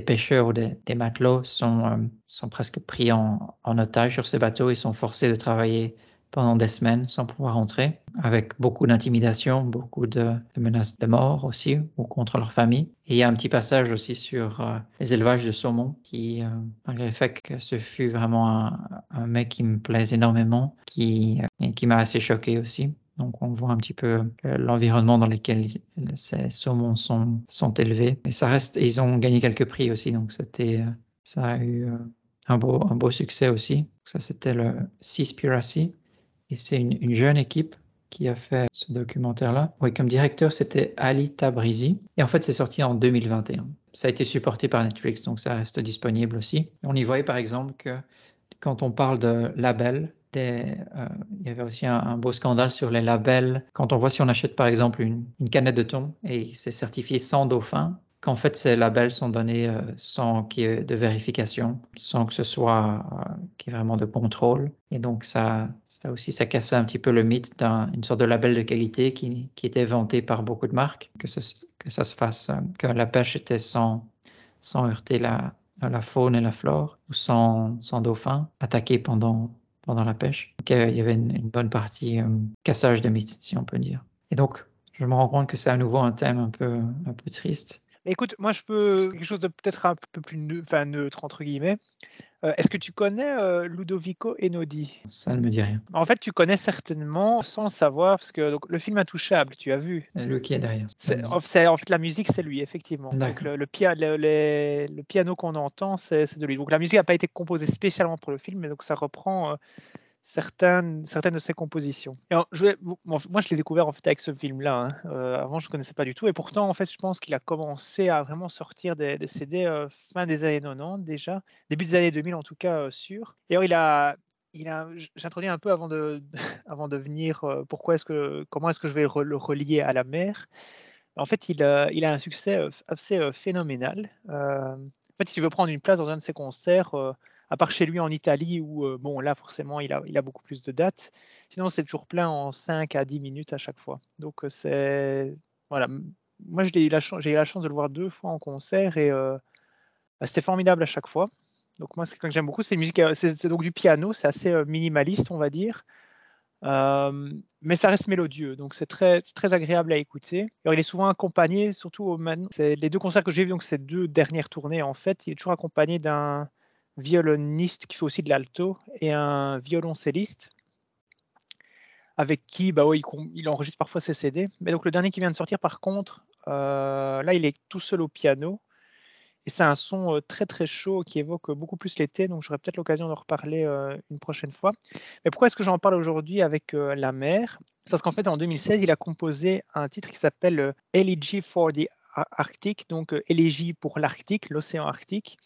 pêcheurs ou des, matelots sont, euh, sont presque pris en otage sur ces bateaux. Ils sont forcés de travailler pendant des semaines sans pouvoir rentrer, avec beaucoup d'intimidation, beaucoup de, menaces de mort aussi, ou contre leur famille. Et il y a un petit passage aussi sur euh, les élevages de saumon, qui, euh, malgré le fait que ce fut vraiment un, un, mec qui me plaise énormément, qui, euh, qui m'a assez choqué aussi. Donc on voit un petit peu euh, l'environnement dans lequel ces saumons sont, sont élevés. Et ça reste, ils ont gagné quelques prix aussi, donc c'était, ça a eu un beau, un beau succès aussi. Ça c'était le Seaspiracy. Et c'est une, une jeune équipe qui a fait ce documentaire-là. Oui, comme directeur, c'était Ali Tabrizi. Et en fait, c'est sorti en 2021. Ça a été supporté par Netflix, donc ça reste disponible aussi. On y voyait par exemple que quand on parle de labels, euh, il y avait aussi un, un, beau scandale sur les labels. Quand on voit si on achète par exemple une, une canette de thon et c'est certifié sans dauphin, qu'en fait ces labels sont donnés euh, sans qu'il y ait de vérification, sans que ce soit euh, qu'il y ait vraiment de contrôle. Et donc ça, ça aussi, ça cassait un petit peu le mythe d'une sorte de label de qualité qui, était vanté par beaucoup de marques, que, ça se fasse, euh, que la pêche était sans, sans heurter la, faune et la flore, ou sans, sans dauphin attaqué pendant, pendant la pêche. Donc, il y avait une, bonne partie cassage de mythes, si on peut dire. Et donc, je me rends compte que c'est à nouveau un thème un peu, un peu triste. Écoute, moi je peux quelque chose de peut-être un peu plus neutre, enfin, neutre entre guillemets. Euh, Est-ce que tu connais euh, Ludovico Einaudi Ça ne me dit rien. En fait, tu connais certainement sans le savoir, parce que donc, le film Intouchable, tu as vu? Le qui est derrière c'est, En fait, la musique, c'est lui, effectivement. Donc, le, le, pia le, le, le, piano qu'on entend, c'est, de lui. Donc la musique n'a pas été composée spécialement pour le film, mais donc ça reprend. Euh, certaines, de ses compositions. Je, moi, je l'ai découvert en fait avec ce film-là. Hein. Euh, avant, je ne connaissais pas du tout. Et pourtant, en fait, je pense qu'il a commencé à vraiment sortir des, CD euh, fin des années 90 déjà, début des années 2000 en tout cas, euh, sûr. Et alors, il a, j'introduis un peu avant de, venir. Pourquoi est-ce que, comment est-ce que je vais le relier à la mer En fait, il a, un succès assez phénoménal. en fait, si tu veux prendre une place dans un de ses concerts à part chez lui en Italie où, euh, bon, là, forcément, il a, beaucoup plus de dates. Sinon, c'est toujours plein en 5 à 10 minutes à chaque fois. Donc, euh, c'est. Voilà. Moi, j'ai eu, la chance, eu la chance de le voir deux fois en concert et euh, bah, c'était formidable à chaque fois. Donc, moi, c'est quelqu'un que j'aime beaucoup. C'est donc du piano, c'est assez minimaliste, on va dire. Mais ça reste mélodieux, donc c'est très, très agréable à écouter. Alors, il est souvent accompagné, surtout au les deux concerts que j'ai vus, donc ces deux dernières tournées, en fait, il est toujours accompagné d'un violoniste qui fait aussi de l'alto et un violoncelliste avec qui bah ouais, il, enregistre parfois ses CD. Mais donc le dernier qui vient de sortir, par contre, euh, là il est tout seul au piano et c'est un son euh, très très chaud qui évoque beaucoup plus l'été. Donc j'aurai peut-être l'occasion de reparler euh, une prochaine fois. Mais pourquoi est-ce que j'en parle aujourd'hui avec la mer Parce qu'en fait en 2016 il a composé un titre qui s'appelle Elegy for the Arctic, donc élégie pour l'Arctique, l'océan Arctique.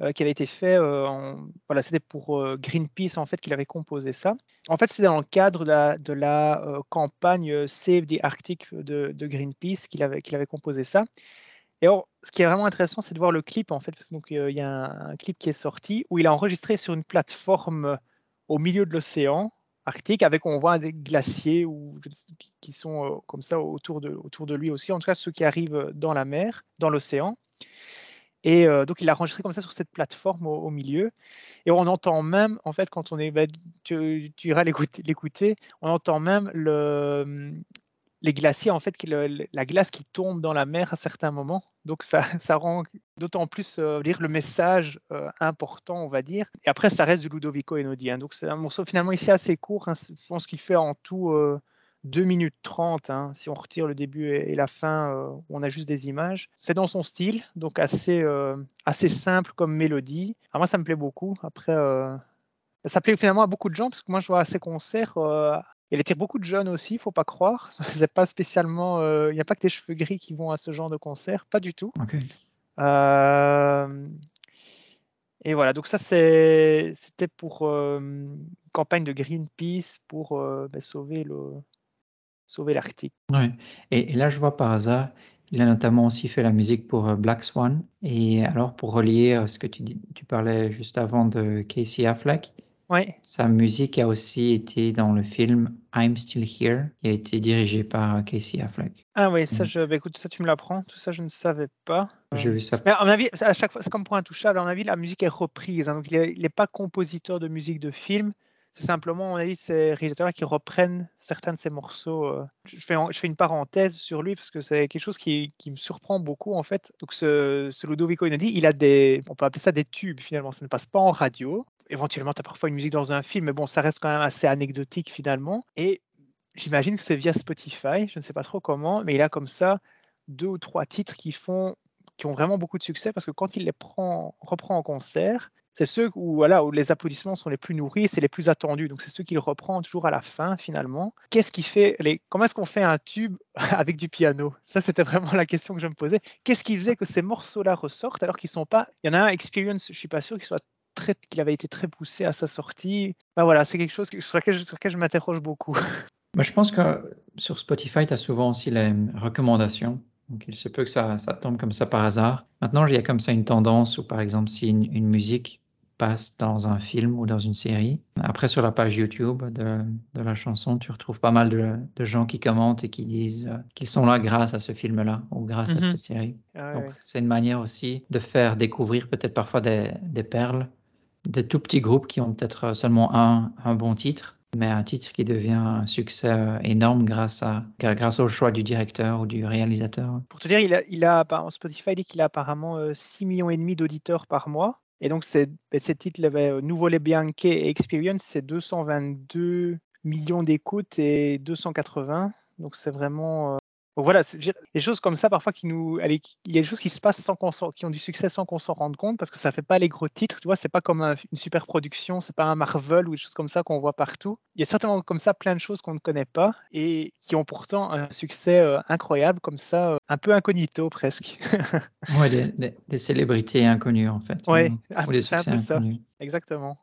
Euh, qui avait été fait, euh, voilà, c'était pour euh, Greenpeace en fait qu'il avait composé ça. En fait, c'était dans le cadre de la, campagne Save the Arctic de, Greenpeace qu'il avait, qu'il avait composé ça. Et alors, ce qui est vraiment intéressant, c'est de voir le clip en fait, donc il y a un, clip qui est sorti où il a enregistré sur une plateforme au milieu de l'océan Arctique, avec on voit des glaciers qui sont comme ça autour de, autour de lui aussi, en tout cas ceux qui arrivent dans la mer, dans l'océan. Et euh, donc, il l'a enregistré comme ça sur cette plateforme au, milieu. Et on entend même, en fait, quand on est, bah, tu, iras l'écouter, on entend même le, les glaciers, en fait, la glace qui tombe dans la mer à certains moments. Donc, ça, rend d'autant plus euh, le message euh, important, on va dire. Et après, ça reste du Ludovico Einaudi. Hein. Donc, c'est un morceau finalement ici assez court. Hein. Je pense qu'il fait en tout. Euh, 2 minutes 30, hein, si on retire le début et la fin, euh, on a juste des images. C'est dans son style, donc assez, euh, assez simple comme mélodie. Alors moi, ça me plaît beaucoup. Après, euh, ça plaît finalement à beaucoup de gens, parce que moi, je vois à ces concerts, il attire beaucoup de jeunes aussi, faut pas croire. C'est pas spécialement, il n'y a pas que des cheveux gris qui vont à ce genre de concert, pas du tout. Okay. Et voilà, donc ça c'était pour une campagne de Greenpeace pour bah, sauver le, sauver l'Arctique. Ouais. Et, et, là, je vois par hasard, il a notamment aussi fait la musique pour euh, Black Swan. Et alors, pour relier ce que tu, tu parlais juste avant de Casey Affleck, ouais. sa musique a aussi été dans le film I'm Still Here, qui a été dirigé par Casey Affleck. Ah oui, ça, je, bah, écoute, ça tu me l'apprends, tout ça je ne savais pas. J'ai vu ça. Mais à mon avis, à chaque fois, c'est comme pour Intouchable, à mon avis, la musique est reprise. Hein, donc il n'est pas compositeur de musique de film, c'est simplement, on a dit, ces réalisateurs qui reprennent certains de ces morceaux. Euh. Je fais, une parenthèse sur lui parce que c'est quelque chose qui, me surprend beaucoup en fait. Donc ce, Ludovico Einaudi, il a des, on peut appeler ça des tubes finalement. Ça ne passe pas en radio. Éventuellement, tu as parfois une musique dans un film, mais bon, ça reste quand même assez anecdotique finalement. Et j'imagine que c'est via Spotify, je ne sais pas trop comment, mais il a comme ça deux ou trois titres qui font qui ont vraiment beaucoup de succès parce que quand il les prend, reprend en concert, c'est ceux où, voilà, où les applaudissements sont les plus nourris, c'est les plus attendus. Donc c'est ceux qu'il reprend toujours à la fin finalement. Qu'est-ce qui fait les... Comment est-ce qu'on fait un tube avec du piano? Ça c'était vraiment la question que je me posais. Qu'est-ce qui faisait que ces morceaux-là ressortent alors qu'ils sont pas Il y en a un Experience, je suis pas sûr qu'il soit très, qu'il avait été très poussé à sa sortie. Ben voilà, c'est quelque chose sur lequel, je m'interroge beaucoup. Moi, je pense que sur Spotify, tu as souvent aussi les recommandations. Donc, il se peut que ça, tombe comme ça par hasard. Maintenant, il y a comme ça une tendance où, par exemple, si une musique passe dans un film ou dans une série. Après, sur la page YouTube de, de la chanson, tu retrouves pas mal de, de, gens qui commentent et qui disent euh, qu'ils sont là grâce à ce film-là ou grâce mm -hmm. à mhm. cette série. Ah, Donc, c'est une manière aussi de faire découvrir peut-être parfois des, des, perles, des tout petits groupes qui ont peut-être seulement un, un bon titre mais un titre qui devient un succès euh, énorme grâce, à, grâce au choix du directeur ou du réalisateur. Pour te dire, il a, il a Spotify dit qu'il a apparemment 6 euh, millions et demi d'auditeurs par mois. Et donc, ces titres, euh, Nouveau Les Bianche Experience, c'est 222 millions d'écoutes et 280. Donc, c'est vraiment donc voilà, des choses comme ça, parfois, qui nous, il y a des choses qui se passent sans qu'on qui ont du succès sans qu'on s'en rende compte, parce que ça fait pas les gros titres, tu vois, c'est pas comme une super production, c'est pas un Marvel ou des choses comme ça qu'on voit partout. Il y a certainement comme ça plein de choses qu'on ne connaît pas et qui ont pourtant un succès euh, incroyable, comme ça, euh, un peu incognito presque. ouais, des, des, célébrités inconnues en fait. Ouais, ou des succès un peu ça. Exactement.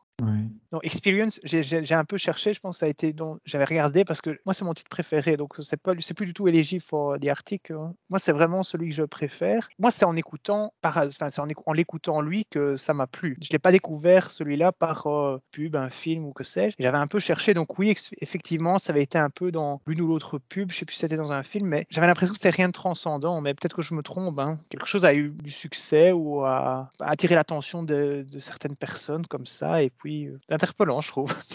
Donc Experience, j'ai un peu cherché, je pense que ça a été j'avais regardé parce que moi c'est mon titre préféré, donc c'est pas plus du tout pour des articles. Hein. Moi c'est vraiment celui que je préfère. Moi c'est en écoutant en, l'écoutant lui que ça m'a plu. Je l'ai pas découvert celui-là par euh, pub, un film ou que sais-je. J'avais un peu cherché donc oui effectivement ça avait été un peu dans l'une ou l'autre pub, je sais plus si c'était dans un film, mais j'avais l'impression que c'était rien de transcendant. Mais peut-être que je me trompe. Hein. Quelque chose a eu du succès ou a, a attiré l'attention de, de certaines personnes comme ça et puis euh, interpellant, je trouve.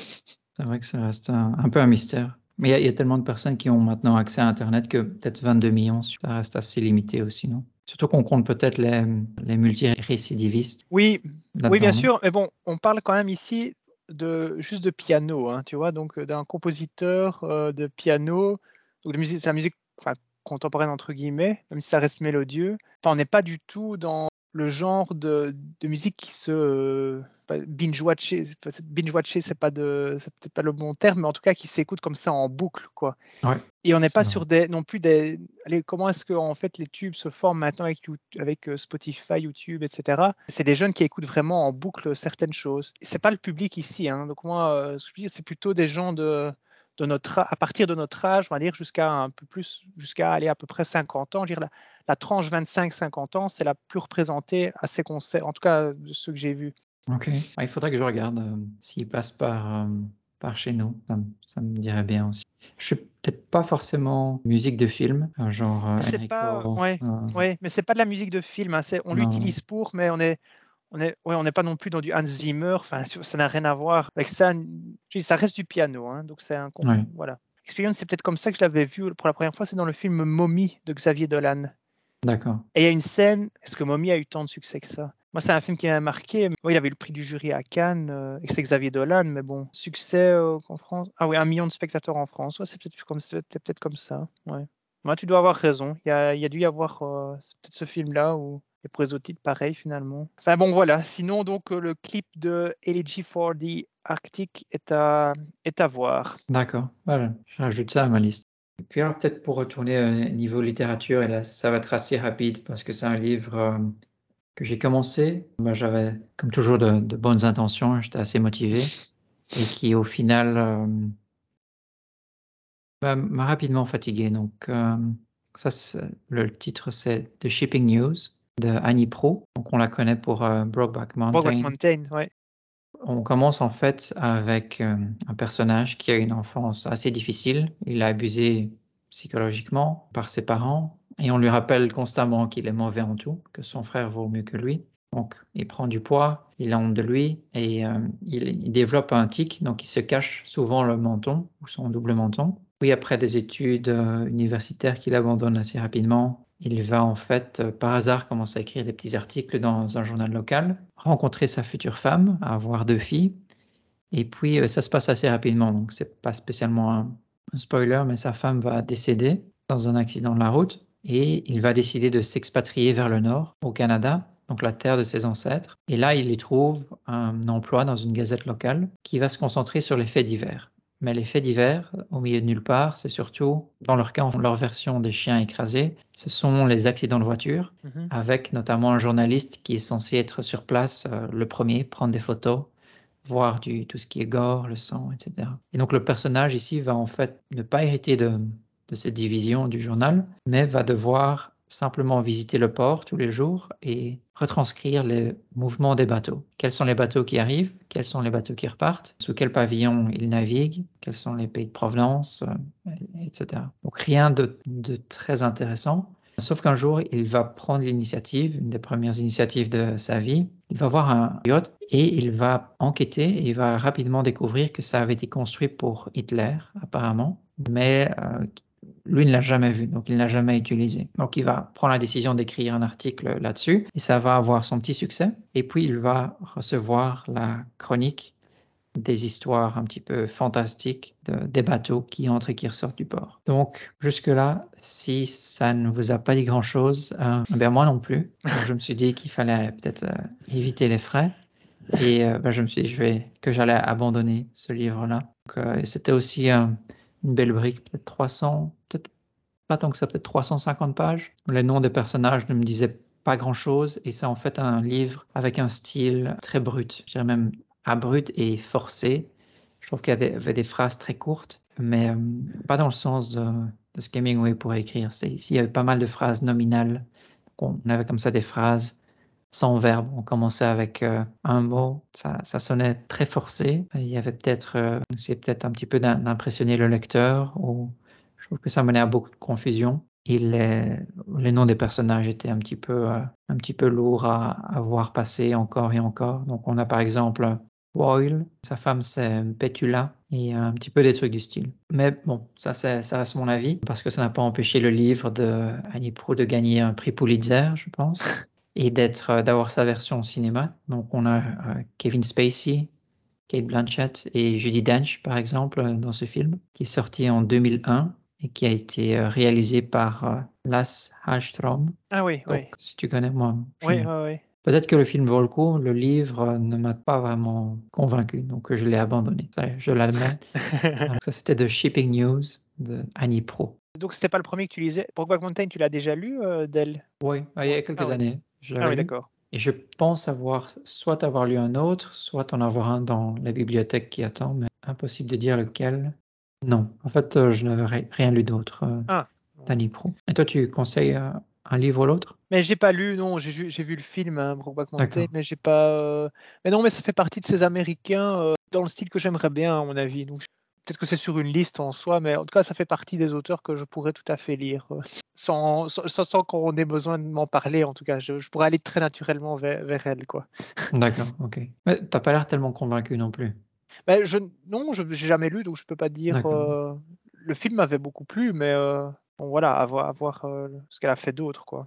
C'est vrai que ça reste un, un peu un mystère. Mais il y, y, a tellement de personnes qui ont maintenant accès à Internet que peut-être 22 millions, ça reste assez limité aussi, non? Surtout qu'on compte peut-être les, les multirécidivistes. Oui, oui, bien sûr. Mais bon, on parle quand même ici de juste de piano, hein, tu vois, donc euh, d'un compositeur euh, de piano, donc de musique, la musique enfin, contemporaine entre guillemets, même si ça reste mélodieux. Enfin, on n'est pas du tout dans le genre de, de, musique qui se euh, binge watcher binge watcher c'est pas de c'est peut-être pas le bon terme mais en tout cas qui s'écoute comme ça en boucle quoi. Ouais, et on n'est pas sur des non plus des allez, comment est-ce que en fait les tubes se forment maintenant avec avec euh, Spotify YouTube etc c'est des jeunes qui écoutent vraiment en boucle certaines choses. C'est pas le public ici hein. donc moi euh, c'est plutôt des gens de de notre, à partir de notre âge, on va dire jusqu'à un peu plus, jusqu'à aller à peu près 50 ans. Je dire, la, la tranche 25-50 ans, c'est la plus représentée à ces concerts, en tout cas de ceux que j'ai vus. Ok, ah, il faudrait que je regarde euh, s'il passe par, euh, par chez nous, ça, ça, me dirait bien aussi. Je suis peut-être pas forcément musique de film, genre. Euh, c'est pas, ouais, ouais, mais c'est pas de la musique de film. Hein, on l'utilise pour, mais on est, on n'est ouais, on pas non plus dans du Hans Zimmer, enfin, ça n'a rien à voir avec ça. Ça reste du piano, hein, donc c'est un ouais. voilà. Experience, c'est peut-être comme ça que je l'avais vu pour la première fois, c'est dans le film Mommy de Xavier Dolan. D'accord. Et il y a une scène, est-ce que Mommy a eu tant de succès que ça? Moi, c'est un film qui m'a marqué. Oui, il avait eu le prix du jury à Cannes, euh, et c'est Xavier Dolan, mais bon, succès euh, en France. Ah oui, un million de spectateurs en France. Ouais, c'est peut-être comme, peut comme ça. Ouais. Moi, tu dois avoir raison. Il y a, il y a dû y avoir euh, peut-être ce film-là où et pour les autres titres, pareil finalement. Enfin bon, voilà. Sinon, donc, euh, le clip de Elegy for the Arctic est à, est à voir. D'accord. Voilà. J'ajoute ça à ma liste. Et puis alors, peut-être pour retourner au niveau littérature, et là, ça va être assez rapide parce que c'est un livre euh, que j'ai commencé. Moi, j'avais, comme toujours, de, bonnes intentions. J'étais assez motivé. Et qui, au final, euh, m'a rapidement fatigué. Donc, euh, ça, le titre, c'est The Shipping News de Annie Pro. Donc, on la connaît pour euh, Brokeback Mountain. Brokeback Mountain, ouais. On commence en fait avec euh, un personnage qui a une enfance assez difficile. Il a abusé psychologiquement par ses parents et on lui rappelle constamment qu'il est mauvais en tout, que son frère vaut mieux que lui. Donc, il prend du poids, il a honte de lui et euh, il, il, développe un tic, donc il se cache souvent le menton ou son double menton. Puis après des études universitaires qu'il abandonne assez rapidement, il va en fait, euh, par hasard, commencer à écrire des petits articles dans un journal local, rencontrer sa future femme, avoir deux filles, et puis euh, ça se passe assez rapidement, donc c'est pas spécialement un, Un spoiler, mais sa femme va décéder dans un accident de la route et il va décider de s'expatrier vers le nord, au Canada, donc la terre de ses ancêtres. Et là, il y trouve un emploi dans une gazette locale qui va se concentrer sur les faits divers. Mais les faits divers, au milieu de nulle part, c'est surtout, dans leur cas, leur version des chiens écrasés, ce sont les accidents de voiture, Mhm. avec notamment un journaliste qui est censé être sur place euh, le premier, prendre des photos, voir du, tout ce qui est gore, le sang, etc. Et donc le personnage ici va en fait ne pas hériter de, de cette division du journal, mais va devoir simplement visiter le port tous les jours et retranscrire les mouvements des bateaux. Quels sont les bateaux qui arrivent, quels sont les bateaux qui repartent, sous quel pavillon ils naviguent, quels sont les pays de provenance, euh, etc. Donc rien de, très intéressant. Sauf qu'un jour, il va prendre l'initiative, une des premières initiatives de sa vie. Il va voir un yacht et il va enquêter et il va rapidement découvrir que ça avait été construit pour Hitler, apparemment, mais euh, lui ne l'a jamais vu, donc il ne l'a jamais utilisé. Donc il va prendre la décision d'écrire un article là-dessus et ça va avoir son petit succès. Et puis il va recevoir la chronique des histoires un petit peu fantastiques de, des bateaux qui entrent et qui ressortent du port. Donc jusque-là, si ça ne vous a pas dit grand-chose, ben moi non plus. Je me suis dit qu'il fallait peut-être euh, éviter les frais. Et euh, ben, je me suis dit que j'allais abandonner ce livre-là. C'était aussi euh, une belle brique, peut-être 300, peut-être pas tant que ça, peut-être 350 pages. Les noms des personnages ne me disaient pas grand-chose et c'est en fait un livre avec un style très brut, je dirais même abrupt et forcé. Je trouve qu'il y avait des phrases très courtes, mais euh, pas dans le sens de, de ce qu'Hemingway pourrait écrire. Ici, il y avait pas mal de phrases nominales. On avait comme ça des phrases sans verbe. On commençait avec euh, un mot, ça, ça, sonnait très forcé. Il y avait peut-être, euh, c'est peut-être un petit peu d'impressionner le lecteur, ou je trouve que ça menait à beaucoup de confusion. Et les, les noms des personnages étaient un petit peu, euh, un petit peu lourds à, à voir passer encore et encore. Donc on a par exemple Boyle, sa femme c'est Petula, et un petit peu des trucs du style. Mais bon, ça, ça reste mon avis, parce que ça n'a pas empêché le livre de Annie Proulx de gagner un prix Pulitzer, je pense, et d'être, d'avoir sa version au cinéma. Donc on a euh, Kevin Spacey, Kate Blanchett et Judy Dench, par exemple, dans ce film, qui est sorti en 2001 et qui a été euh, réalisé par euh, Lasse Hallström. Ah oui, Donc, oui. si tu connais, moi. Oui, oui, oui. Peut-être que le film vaut le coup, le livre euh, ne m'a pas vraiment convaincu, donc je l'ai abandonné. Je l'admets. Ça, c'était de Shipping News de Annie Pro. Donc c'était pas le premier que tu lisais. Brokeback Mountain, tu l'as déjà lu euh, Oui, il y a quelques Ah années. Je Ah oui, d'accord. Et je pense avoir soit avoir lu un autre, soit en avoir un dans la bibliothèque qui attend, mais impossible de dire lequel. Non, en fait, euh, je n'avais ri- rien lu d'autre euh, Ah. d'Annie Pro. Et toi, tu conseilles euh, un livre ou l'autre? Mais j'ai pas lu, non, j'ai vu le film, hein, Brokeback Mountain, mais j'ai pas. euh, Mais non, mais ça fait partie de ces Américains euh, dans le style que j'aimerais bien, à mon avis. Donc je- peut-être que c'est sur une liste en soi, mais en tout cas, ça fait partie des auteurs que je pourrais tout à fait lire, euh, sans, sans, sans- sans qu'on ait besoin de m'en parler. En tout cas, je, je pourrais aller très naturellement vers, vers elle, quoi. D'accord, ok. Mais t'as pas l'air tellement convaincu non plus. Je, non, je j'ai jamais lu, donc je peux pas dire. Euh, Le film m'avait beaucoup plu, mais euh, bon, voilà, à voir, à voir, euh, ce qu'elle a fait d'autre, quoi.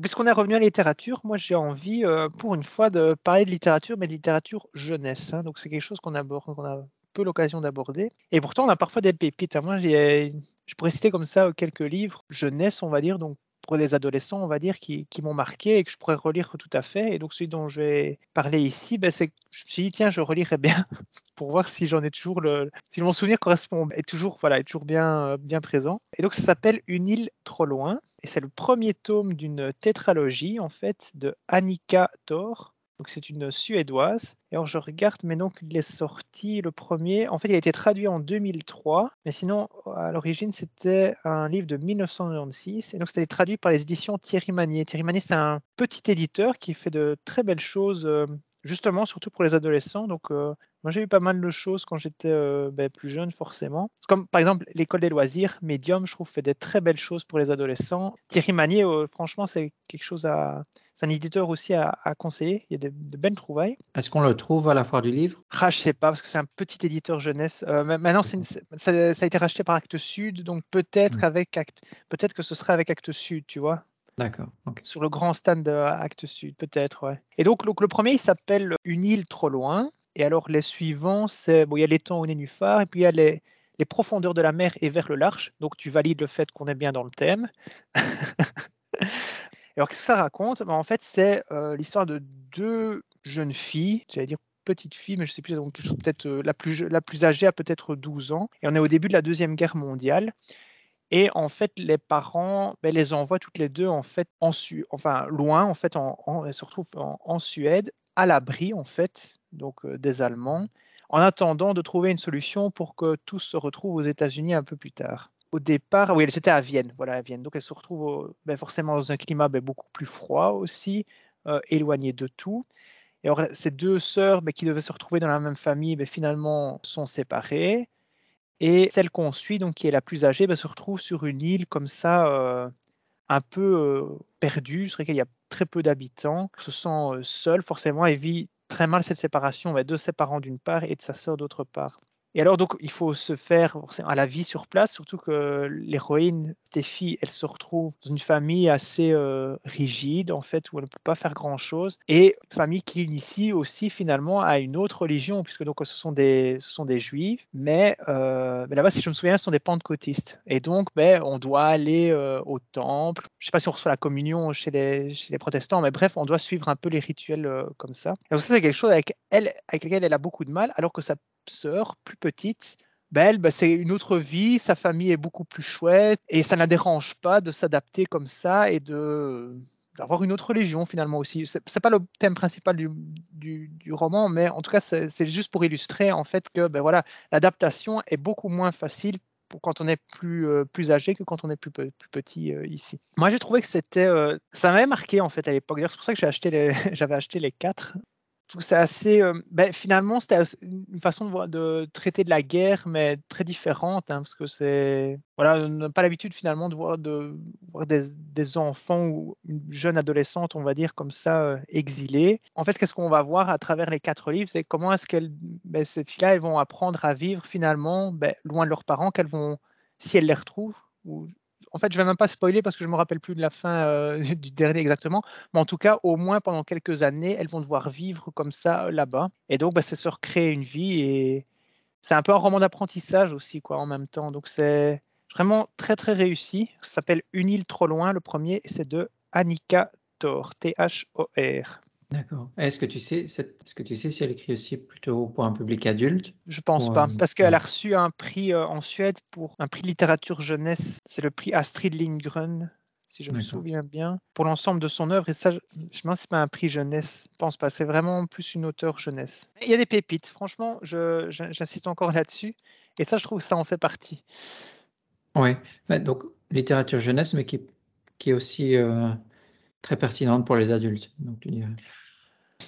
Puisqu'on est revenu à la littérature, moi j'ai envie, euh, pour une fois, de parler de littérature, mais de littérature jeunesse. hein. Donc c'est quelque chose qu'on aborde, qu'on a l'occasion d'aborder. Et pourtant, on a parfois des pépites. hein. Moi, je pourrais citer comme ça euh, quelques livres jeunesse, on va dire, donc pour les adolescents, on va dire, qui, m'ont marqué et que je pourrais relire tout à fait. Et donc celui dont je vais parler ici, ben, c'est je me suis dit, tiens, je relirai bien pour voir si j'en ai toujours le, si mon souvenir correspond, est toujours, voilà, est toujours bien, euh, bien présent. Et donc ça s'appelle Une île trop loin. Et c'est le premier tome d'une tétralogie, en fait, de Annika Thor. Donc c'est une suédoise. Et alors je regarde, mais donc il est sorti le premier. En fait, il a été traduit en 2003, mais sinon à l'origine c'était un livre de 1996. Et donc c'était traduit par les éditions Thierry Magnier. Thierry Magnier, c'est un petit éditeur qui fait de très belles choses, euh, justement, surtout pour les adolescents. Donc euh, moi j'ai eu pas mal de choses quand j'étais euh, ben, plus jeune, forcément. Comme par exemple l'école des loisirs, Medium, je trouve fait des très belles choses pour les adolescents. Thierry Magnier, euh, franchement, c'est quelque chose à c'est un éditeur aussi à, à conseiller. Il y a de, de belles trouvailles. Est-ce qu'on le trouve à la foire du livre? Ah, je sais pas, parce que c'est un petit éditeur jeunesse. Euh, maintenant, une- ça, ça a été racheté par Actes Sud, donc peut-être Mm. avec Actes, peut-être que ce serait avec Actes Sud, tu vois, D'accord, sur le grand stand Actes Sud, peut-être, ouais. Et donc, donc, le premier, il s'appelle Une île trop loin. Et alors, les suivants, c'est bon, il y a temps au nénuphar, et puis il y a les, profondeurs de la mer et vers le large. Donc tu valides le fait qu'on est bien dans le thème. Alors qu'est-ce que ça raconte? Ben, En fait, c'est euh, l'histoire de deux jeunes filles, j'allais dire petites filles, mais je ne sais plus, donc euh, la, plus, la plus âgée a peut-être 12 ans. Et on est au début de la Deuxième Guerre mondiale. Et en fait, les parents ben, les envoient toutes les deux en fait en enfin loin en fait, elles se retrouvent en, Suède, à l'abri en fait, donc euh, des Allemands, en attendant de trouver une solution pour que tous se retrouvent aux États-Unis un peu plus tard. Au départ, oui, elles étaient à Vienne, voilà à Vienne, donc elles se retrouvent ben, forcément dans un climat ben, beaucoup plus froid aussi, euh, éloignées de tout. Et alors, ces deux sœurs qui devaient se retrouver dans la même famille, finalement sont séparées. Et celle qu'on suit, donc qui est la plus âgée, se retrouve sur une île comme ça, euh, un peu euh, perdue, sur laquelle il y a très peu d'habitants, se sent seule forcément et vit très mal cette séparation de ses parents d'une part et de sa sœur d'autre part. Et alors, donc, il faut se faire à la vie sur place, surtout que l'héroïne, Stéphie, elle se retrouve dans une famille assez euh, rigide, en fait, où elle ne peut pas faire grand-chose. Et famille qui initie aussi, finalement, à une autre religion, puisque donc, ce sont des, ce sont des juifs. Mais, euh, mais là-bas, si je me souviens, ce sont des pentecôtistes. Et donc, ben, on doit aller euh, au temple. Je ne sais pas si on reçoit la communion chez les, chez les protestants, mais bref, on doit suivre un peu les rituels comme ça. Et donc, ça, c'est quelque chose avec, elle, avec lequel elle a beaucoup de mal, alors que ça sœur plus petite, belle, ben, c'est une autre vie, sa famille est beaucoup plus chouette et ça ne la dérange pas de s'adapter comme ça et de d'avoir une autre religion finalement aussi. C'est pas le thème principal du, du, roman, mais en tout cas c'est juste pour illustrer en fait que ben voilà l'adaptation est beaucoup moins facile pour quand on est plus, euh, plus âgé que quand on est plus, plus petit euh, ici. Moi, j'ai trouvé que c'était, euh, ça m'avait marqué en fait à l'époque. c'est pour ça que acheté j'avais acheté les quatre c'est assez. Euh, ben, finalement, c'était une façon de, traiter de la guerre, mais très différente, hein, parce que c'est. Voilà, on n'a pas l'habitude finalement de voir, de, voir des, enfants ou une jeune adolescente, on va dire, comme ça, euh, exilée. En fait, qu'est-ce qu'on va voir à travers les quatre livres C'est comment est-ce qu'elles, ben, ces filles-là, elles vont apprendre à vivre finalement ben, loin de leurs parents, qu'elles vont, si elles les retrouvent, ou en fait, je vais même pas spoiler parce que je me rappelle plus de la fin euh, du dernier exactement. Mais en tout cas, au moins pendant quelques années, elles vont devoir vivre comme ça euh, là-bas. Et donc, bah, c'est se recréer une vie et c'est un peu un roman d'apprentissage aussi, quoi, en même temps. Donc, c'est vraiment très très réussi. Ça s'appelle Une île trop loin, le premier, c'est de Annika Thor, T-H-O-R. D'accord. Est-ce que tu sais, est-ce que tu sais si elle écrit aussi plutôt pour un public adulte Je pense pas, parce qu'elle a reçu un prix euh, en Suède pour un prix de littérature jeunesse. C'est le prix Astrid Lindgren, si je me souviens bien, pour l'ensemble de son œuvre. Et ça, je si c'est pas un prix jeunesse. Je pense pas. C'est vraiment plus une auteure jeunesse. Il y a des pépites. Franchement, j'insiste encore là-dessus. Et ça, je trouve que ça en fait partie. Oui. Donc littérature jeunesse, mais qui, qui est aussi euh, très pertinente pour les adultes. Donc tu dirais.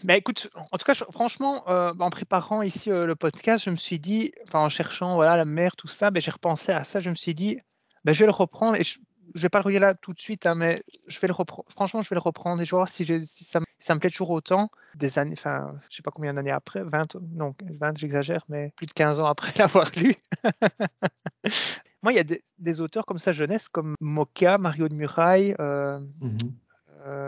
Mais écoute, en tout cas, franchement, euh, en préparant ici euh, le podcast, je me suis dit, enfin en cherchant voilà la mer, tout ça, ben, j'ai repensé à ça. Je me suis dit, ben, je vais le reprendre et je, ne vais pas le regarder là tout de suite, hein, mais je vais le reprendre. Franchement, je vais le reprendre et je vais voir si, si ça, ça, me plaît toujours autant. Des années, enfin, je sais pas combien d'années après, 20, non, 20, j'exagère, mais plus de 15 ans après l'avoir lu. Moi, il y a des, auteurs comme ça jeunesse, comme Moka, Mario de Muraille. Euh, mhm.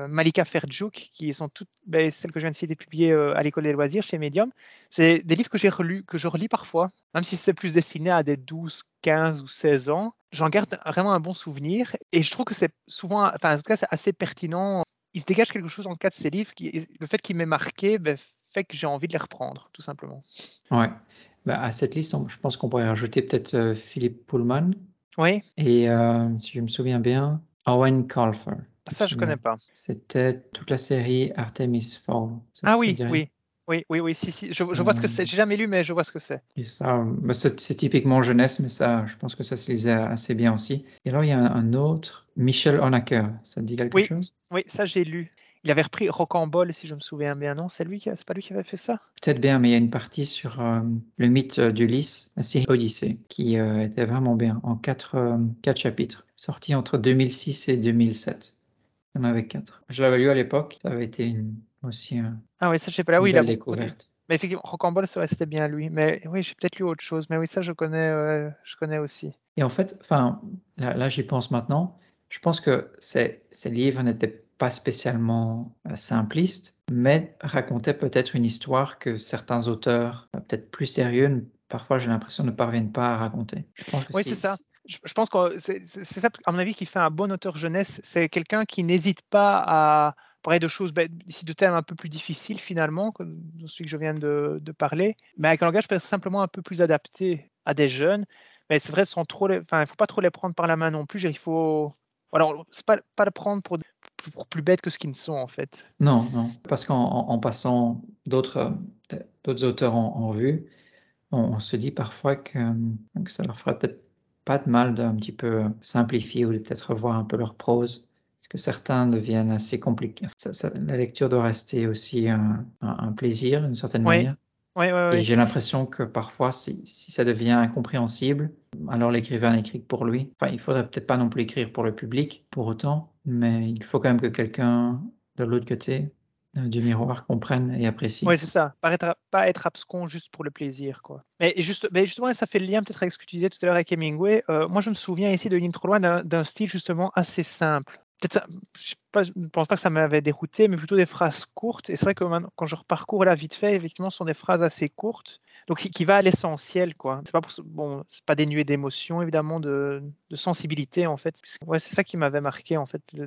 Malika Ferjouk, qui sont toutes ben, celles que je viens de citer publiées euh, à l'école des loisirs chez Medium. C'est des livres que j'ai relus, que je relis parfois, même si c'est plus destiné à des 12, 15 ou 16 ans. J'en garde vraiment un bon souvenir et je trouve que c'est souvent, enfin en tout cas c'est assez pertinent. Il se dégage quelque chose en cas de ces livres, qui, le fait qu'il m'ait marqué ben, fait que j'ai envie de les reprendre, tout simplement. Ouais. Bah, à cette liste, je pense qu'on pourrait rajouter peut-être euh, Philippe Pullman. Oui. Et si je me souviens bien, Owen Colfer. Ça, je connais pas. C'était toute la série Artemis Fall. Ah oui, oui. Oui, oui, oui, si, si. Je, vois ce que c'est. J'ai jamais lu, mais je vois ce que c'est. Et ça, bah, c'est typiquement jeunesse, mais ça, je pense que ça se lisait assez bien aussi. Et alors, il y a un, autre, Michel Honaker. Ça te dit quelque chose? Oui, ça, j'ai lu. Il avait repris Rocambole, si je me souviens bien, non C'est lui c'est pas lui qui avait fait ça? Peut-être bien, mais il y a une partie sur euh, le mythe d'Ulysse, la série Odyssée, qui euh, était vraiment bien, en quatre, euh, quatre chapitres, sorti entre 2006 et 2007. Il y en avait quatre. Je l'avais lu à l'époque. Ça avait été aussi un, ah oui, ça je sais pas. Là, oui, il a découverte. Mais effectivement, Rocambole, c'était bien lui. Mais oui, j'ai peut-être lu autre chose. Mais oui, ça je connais, euh, je connais aussi. Et en fait, enfin, là, j'y pense maintenant. Je pense que ces, ces livres n'étaient pas spécialement euh, simplistes, mais racontaient peut-être une histoire que certains auteurs, euh, peut-être plus sérieux, parfois j'ai l'impression ne parviennent pas à raconter. Je pense que oui, c'est ça. Je, pense que c'est ça, à mon avis, qui fait un bon auteur jeunesse. C'est quelqu'un qui n'hésite pas à parler de choses, ben, ici de thèmes un peu plus difficiles finalement, comme celui que je viens de, parler, mais avec un langage peut-être simplement un peu plus adapté à des jeunes. Mais c'est vrai, sans trop, enfin, il ne faut pas trop les prendre par la main non plus. Il faut, alors, c'est pas pas le prendre pour, plus bêtes que ce qu'ils ne sont en fait. Non, non, parce qu'en passant d'autres auteurs en, vue, on, se dit parfois que, ça leur ferait peut-être pas de mal d'un petit peu simplifier ou de peut-être revoir un peu leur prose, parce que certains deviennent assez compliqués. la lecture doit rester aussi un, plaisir d'une certaine manière. Oui, oui, Et j'ai l'impression que parfois, si, si, ça devient incompréhensible, alors l'écrivain écrit pour lui. Enfin, il faudrait peut-être pas non plus écrire pour le public, pour autant, mais il faut quand même que quelqu'un de l'autre côté du miroir comprenne et apprécie. Oui, c'est ça. Pas être, pas être abscon juste pour le plaisir. Quoi. Mais, juste, mais justement, ça fait le lien peut-être avec ce que tu disais tout à l'heure avec Hemingway. Euh, moi, je me souviens ici de trop loin d'un style justement assez simple. Peut-être, je ne pense pas que ça m'avait dérouté, mais plutôt des phrases courtes. Et c'est vrai que quand je reparcours là vite fait, effectivement, ce sont des phrases assez courtes. Donc, qui, va à l'essentiel, quoi. C'est pas, bon, pas dénué d'émotion, évidemment, de, sensibilité, en fait. C'est ça qui m'avait marqué, en fait. La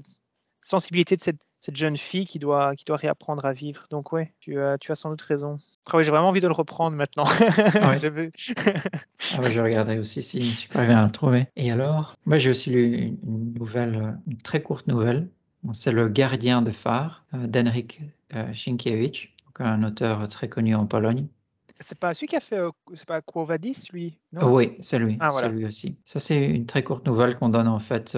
sensibilité de cette cette jeune fille qui doit, qui doit réapprendre à vivre. Donc ouais, tu as, tu as sans doute raison. Ah j'ai vraiment envie de le reprendre maintenant. Ah je, ah je regarderai aussi si je suis pas bien à le trouver. Et alors, moi j'ai aussi lu une nouvelle, une très courte nouvelle. C'est Le Gardien de phare euh, d'Henrik euh, Sienkiewicz, un auteur très connu en Pologne. C'est pas celui qui a fait, euh, c'est pas Quo Vadis, lui non? Oui, c'est lui, ah, lui aussi. Ça, c'est une très courte nouvelle qu'on donne en fait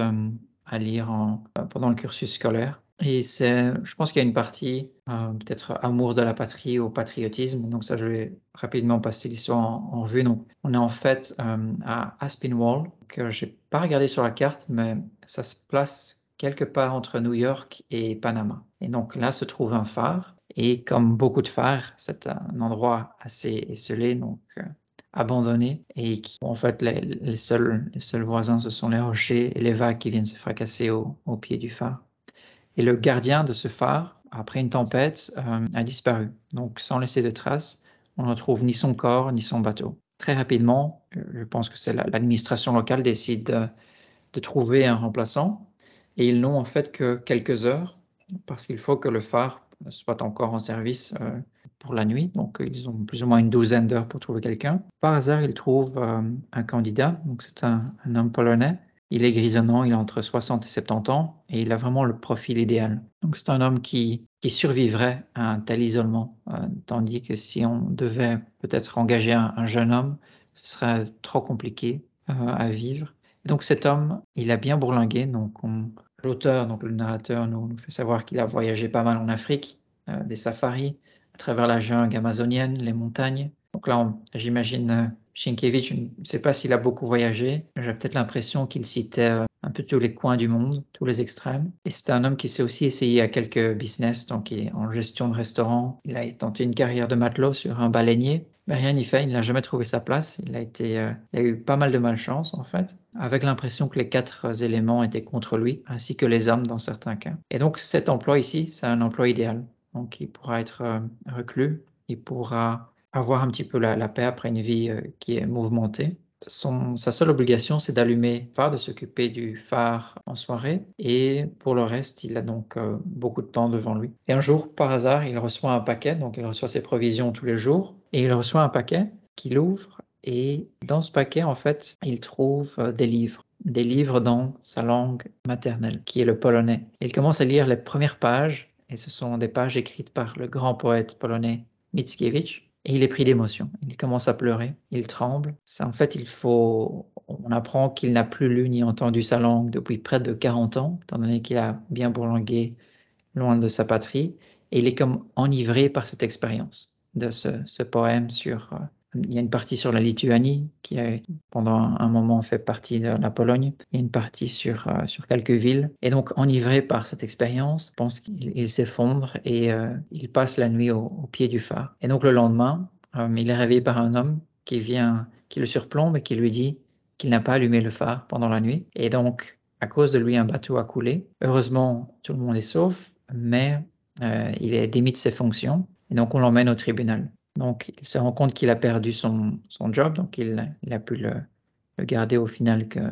à lire en, pendant le cursus scolaire. Et c'est, je pense qu'il y a une partie, euh, peut-être amour de la patrie ou patriotisme. Donc ça, je vais rapidement passer l'histoire en, revue. Donc, on est en fait euh, à Aspinwall, que j'ai pas regardé sur la carte, mais ça se place quelque part entre New York et Panama. Et donc là se trouve un phare. Et comme beaucoup de phares, c'est un endroit assez esselé, donc euh, abandonné, et qui, en fait, les, seuls, voisins, ce sont les rochers et les vagues qui viennent se fracasser au pied du phare. Et le gardien de ce phare, après une tempête, euh, a disparu. Donc sans laisser de traces, on ne retrouve ni son corps ni son bateau. Très rapidement, euh, je pense que c'est l'administration locale décide de, trouver un remplaçant. Et ils n'ont en fait que quelques heures parce qu'il faut que le phare soit encore en service euh, pour la nuit. Donc, ils ont plus ou moins une douzaine d'heures pour trouver quelqu'un. Par hasard, ils trouvent un candidat. Donc, c'est un, homme polonais il est grisonnant, il a entre 60 et 70 ans et il a vraiment le profil idéal. Donc c'est un homme qui, qui survivrait à un tel isolement, euh, tandis que si on devait peut-être engager un, jeune homme, ce serait trop compliqué euh, à vivre. donc cet homme, il a bien bourlingué. Donc l'auteur, donc le narrateur, nous, fait savoir qu'il a voyagé pas mal en Afrique, euh, des safaris, à travers la jungle amazonienne, les montagnes. Donc là, j'imagine Sienkiewicz, je ne sais pas s'il a beaucoup voyagé. J'ai peut-être l'impression qu'il citait euh, un peu tous les coins du monde, tous les extrêmes. Et c'est un homme qui s'est aussi essayé à quelques business, donc il est en gestion de restaurant. Il a tenté une carrière de matelot sur un baleinier. Mais rien n'y fait, il n'a jamais trouvé sa place. Il a, été, euh, il eu pas mal de malchance, en fait, avec l'impression que les quatre éléments étaient contre lui, ainsi que les hommes dans certains cas. Et donc cet emploi ici, c'est un emploi idéal. Donc il pourra être euh, reclus, il pourra avoir un petit peu la, paix après une vie euh, qui est mouvementée. Sa seule obligation, c'est d'allumer le phare, de s'occuper du phare en soirée. Et pour le reste, il a donc euh, beaucoup de temps devant lui. Et un jour, par hasard, il reçoit un paquet. Donc, il reçoit ses provisions tous les jours. Et il reçoit un paquet qu'il ouvre. Et dans ce paquet, en fait, il trouve euh, des livres. Des livres dans sa langue maternelle, qui est le polonais. Il commence à lire les premières pages. Et ce sont des pages écrites par le grand poète polonais Mickiewicz et il est pris d'émotion. Il commence à pleurer, il tremble. En fait, il faut, on apprend qu'il n'a plus lu ni entendu sa langue depuis près de 40 ans, étant donné qu'il a bien bourlingué loin de sa patrie. Et il est comme enivré par cette expérience de ce, ce poème sur euh, il y a une partie sur la Lituanie qui a pendant un moment fait partie de la Pologne. A une partie sur, euh, sur quelques villes. Et donc, enivré par cette expérience, pense qu'il s'effondre et euh, il passe la nuit au, pied du phare. Et donc, le lendemain, euh, il est réveillé par un homme qui vient, qui le surplombe et qui lui dit qu'il n'a pas allumé le phare pendant la nuit. Et donc, à cause de lui, un bateau a coulé. Heureusement, tout le monde est sauf, mais il est démis de ses fonctions. Et donc, on l'emmène au tribunal. Donc, il se rend compte qu'il a perdu son, son job, donc il, il a pu le, garder au final qu'une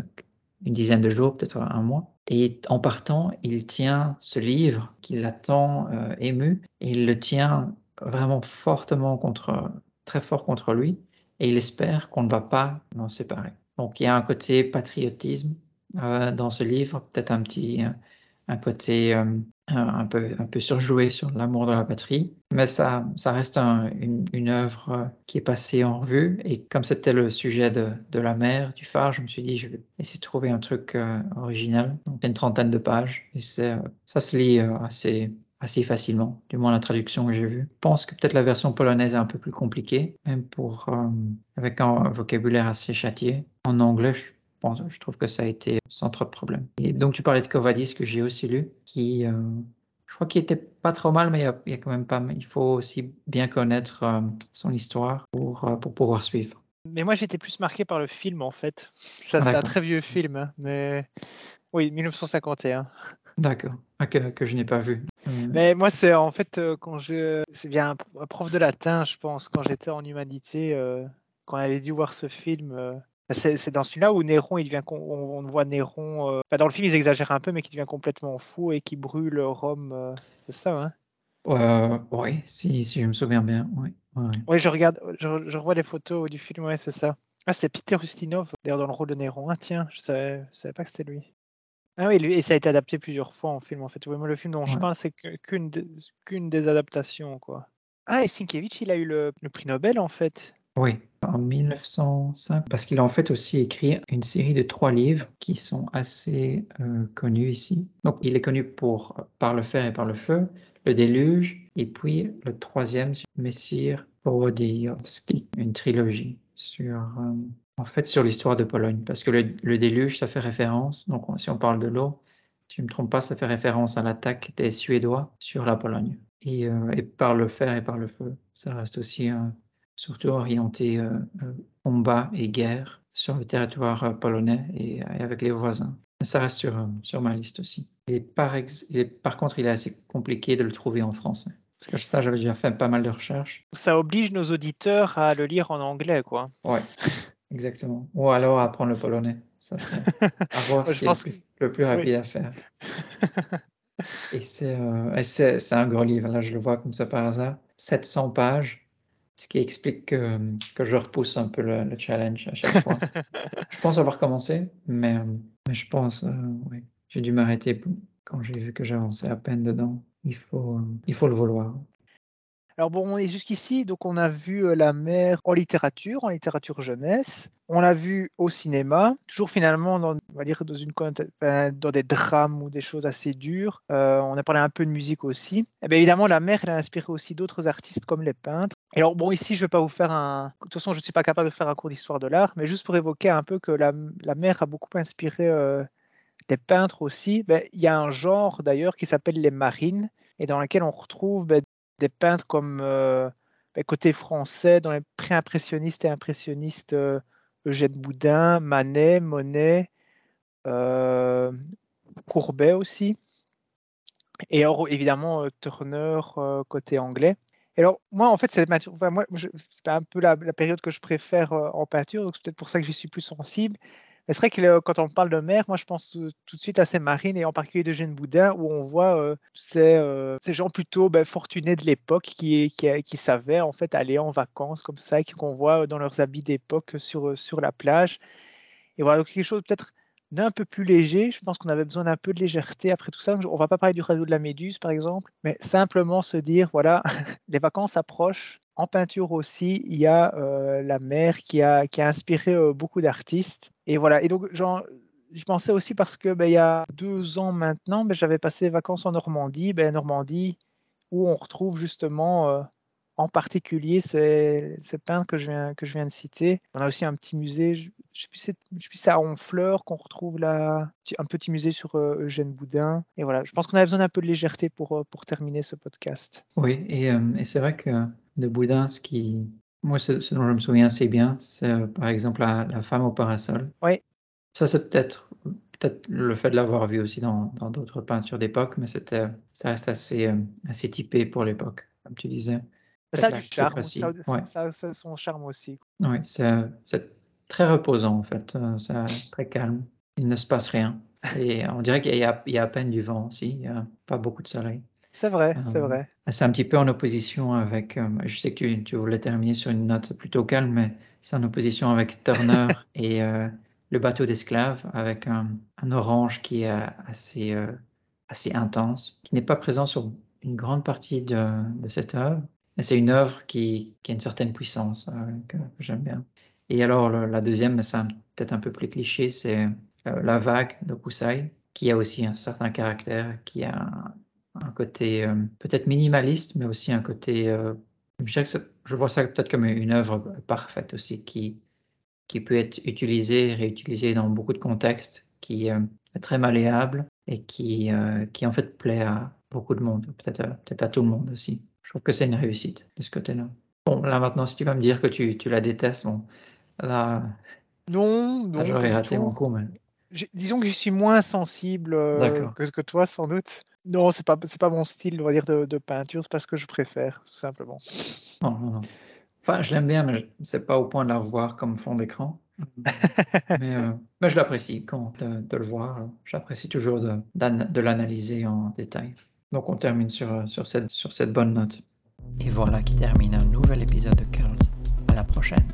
dizaine de jours, peut-être un mois. Et en partant, il tient ce livre qui l'attend euh, ému, et il le tient vraiment fortement contre, très fort contre lui, et il espère qu'on ne va pas l'en séparer. Donc il y a un côté patriotisme euh, dans ce livre, peut-être un petit, un côté euh, un peu, un peu surjoué sur l'amour de la patrie, mais ça, ça reste une, une, œuvre qui est passée en revue. Et comme c'était le sujet de, de, la mer, du phare, je me suis dit, je vais essayer de trouver un truc euh, original. C'est une trentaine de pages et ça se lit euh, assez, assez facilement, du moins la traduction que j'ai vue. Je pense que peut-être la version polonaise est un peu plus compliquée, même pour, euh, avec un vocabulaire assez châtié. En anglais, je je trouve que ça a été sans trop de problème. Et donc, tu parlais de Covadis, que j'ai aussi lu, qui, euh, je crois qu'il était pas trop mal, mais il y, a, il y, a, quand même pas, il faut aussi bien connaître euh, son histoire pour, euh, pour pouvoir suivre. Mais moi, j'étais plus marqué par le film, en fait. Ça, c'est un très vieux film, hein, mais oui, 1951. D'accord, ah, que, que, je n'ai pas vu. Mais moi, c'est en fait quand je. C'est bien un prof de latin, je pense, quand j'étais en humanité, quand on avait dû voir ce film c'est dans celui-là où Néron, il devient, on, voit Néron, euh, dans le film ils exagèrent un peu, mais qui devient complètement fou et qui brûle Rome. Euh, c'est ça, hein? Euh, Oui, si, si, je me souviens bien. Oui, oui. je regarde, je, je, revois les photos du film, ouais, c'est ça. Ah, c'était Peter Ustinov, d'ailleurs, dans le rôle de Néron. Ah, tiens, je savais, savais pas que c'était lui. Ah oui, et ça a été adapté plusieurs fois en film, en fait. moi, le film dont je parle, c'est qu'une des adaptations, quoi. Ah, et Sienkiewicz, il a eu le, le prix Nobel, en fait. Oui, en 1905, parce qu'il a en fait aussi écrit une série de trois livres qui sont assez euh, connus ici. Donc, il est connu pour Par le fer et par le feu, Le déluge, et puis le troisième, Messire Powodiowski, une trilogie sur, euh, en fait, sur l'histoire de Pologne, parce que le, le, déluge, ça fait référence, donc si on parle de l'eau, si je ne me trompe pas, ça fait référence à l'attaque des Suédois sur la Pologne. Et, euh, et, par le fer et par le feu, ça reste aussi un surtout orienté euh, euh, combat et guerre sur le territoire euh, polonais et, avec les voisins. Ça reste sur, sur ma liste aussi. Et par, et par contre, il est assez compliqué de le trouver en français. Parce que ça, j'avais déjà fait pas mal de recherches. Ça oblige nos auditeurs à le lire en anglais, quoi. Ouais, exactement. Ou alors à apprendre le polonais. Ça, c'est à voir ce pense... le, plus, le plus rapide oui. à faire. Et c'est euh, un gros livre. Là, je le vois comme ça par hasard. 700 pages ce qui explique que, que, je repousse un peu le, le, challenge à chaque fois. je pense avoir commencé, mais, mais je pense, euh, oui, j'ai dû m'arrêter quand j'ai vu que j'avançais à peine dedans. Il faut, euh, il faut le vouloir. Alors bon, on est jusqu'ici, donc on a vu euh, la mer en littérature, en littérature jeunesse. On l'a vu au cinéma, toujours finalement dans, on va dire dans, des drames ou des choses assez dures. Euh, on a parlé un peu de musique aussi. Et eh bien évidemment, la mer, elle a inspiré aussi d'autres artistes comme les peintres. Et alors bon, ici, je ne vais pas vous faire un... De toute façon, je ne suis pas capable de faire un cours d'histoire de l'art, mais juste pour évoquer un peu que la, la mer a beaucoup inspiré euh, les peintres aussi. Ben, il y a un genre d'ailleurs qui s'appelle les marines et dans lequel on retrouve ben, des peintres comme euh, ben, côté français, dans les pré-impressionnistes et impressionnistes, euh, Eugène Boudin, Manet, Monet, euh, Courbet aussi. Et évidemment, Turner côté anglais. Alors, moi, en fait, c'est un peu la, la, période que je préfère en peinture, donc c'est peut-être pour ça que j'y suis plus sensible c'est vrai que quand on parle de mer, moi je pense tout de suite à ces marines et en particulier d'Eugène Boudin où on voit euh, ces, euh, ces, gens plutôt ben, fortunés de l'époque qui, savaient aller en vacances comme ça, qu'on voit dans leurs habits d'époque sur, sur la plage. Et voilà, donc quelque chose peut-être d'un peu plus léger. Je pense qu'on avait besoin d'un peu de légèreté après tout ça. On va pas parler du radeau de la Méduse par exemple, mais simplement se dire voilà, les vacances approchent en peinture aussi, il y a euh, la mer qui a, a inspiré euh, beaucoup d'artistes. Et voilà. Et donc, je pensais aussi parce que ben, il y a deux ans maintenant, ben, j'avais passé des vacances en Normandie. Ben, Normandie, où on retrouve justement euh, en particulier ces, ces, peintres que je, viens, je de citer. On a aussi un petit musée, je ne sais plus si c'est à Honfleur qu'on retrouve là, un petit musée sur Eugène Boudin. Et voilà, je pense qu'on avait besoin d'un peu de légèreté pour, terminer ce podcast. Oui, et c'est vrai que de Boudin, ce qui. Moi, ce, ce, dont je me souviens assez bien, c'est euh, par exemple la, la, femme au parasol. Oui. Ça, c'est peut-être peut-être le fait de l'avoir vu aussi dans d'autres peintures d'époque, mais c'était, ça reste assez, euh, assez typé pour l'époque, comme tu disais. Ça a du charme, ça, ça, ça, a son charme aussi. Oui, c'est très reposant en fait, c'est très calme. Il ne se passe rien. Et on dirait qu'il y, y, a à peine du vent aussi, il n'y a pas beaucoup de soleil. C'est vrai, c'est vrai. C'est un petit peu en opposition avec, je sais que tu, tu, voulais terminer sur une note plutôt calme, mais c'est en opposition avec Turner et le bateau d'esclaves, avec un, un, orange qui est assez, assez intense, qui n'est pas présent sur une grande partie de, de cette œuvre. C'est une œuvre qui, qui, a une certaine puissance que, j'aime bien. Et alors, le, la deuxième, c'est peut-être un peu plus cliché, c'est euh, La vague de Kusai, qui a aussi un certain caractère, qui a un, côté euh, peut-être minimaliste, mais aussi un côté. Euh, je, je, vois ça peut-être comme une œuvre parfaite aussi, qui, qui peut être utilisée, réutilisée dans beaucoup de contextes, qui est très malléable et qui, qui en fait plaît à beaucoup de monde, peut-être peut à tout le monde aussi. Je trouve que c'est une réussite de ce côté-là. Bon, là maintenant, si tu vas me dire que tu, tu la détestes, bon, là. Non, non. J'aurais raté mon coup, mais. Disons que je suis moins sensible euh, que, que, toi, sans doute. Non, c'est pas c'est pas mon style, on va dire, de, de peinture. C'est pas ce que je préfère, tout simplement. Non, non, non. Enfin, je l'aime bien, mais c'est pas au point de la revoir comme fond d'écran. mais, euh, mais, je l'apprécie quand de, de, le voir. J'apprécie toujours de, de l'analyser en détail. Donc, on termine sur, sur, cette, sur cette bonne note. Et voilà qui termine un nouvel épisode de Curls. À la prochaine.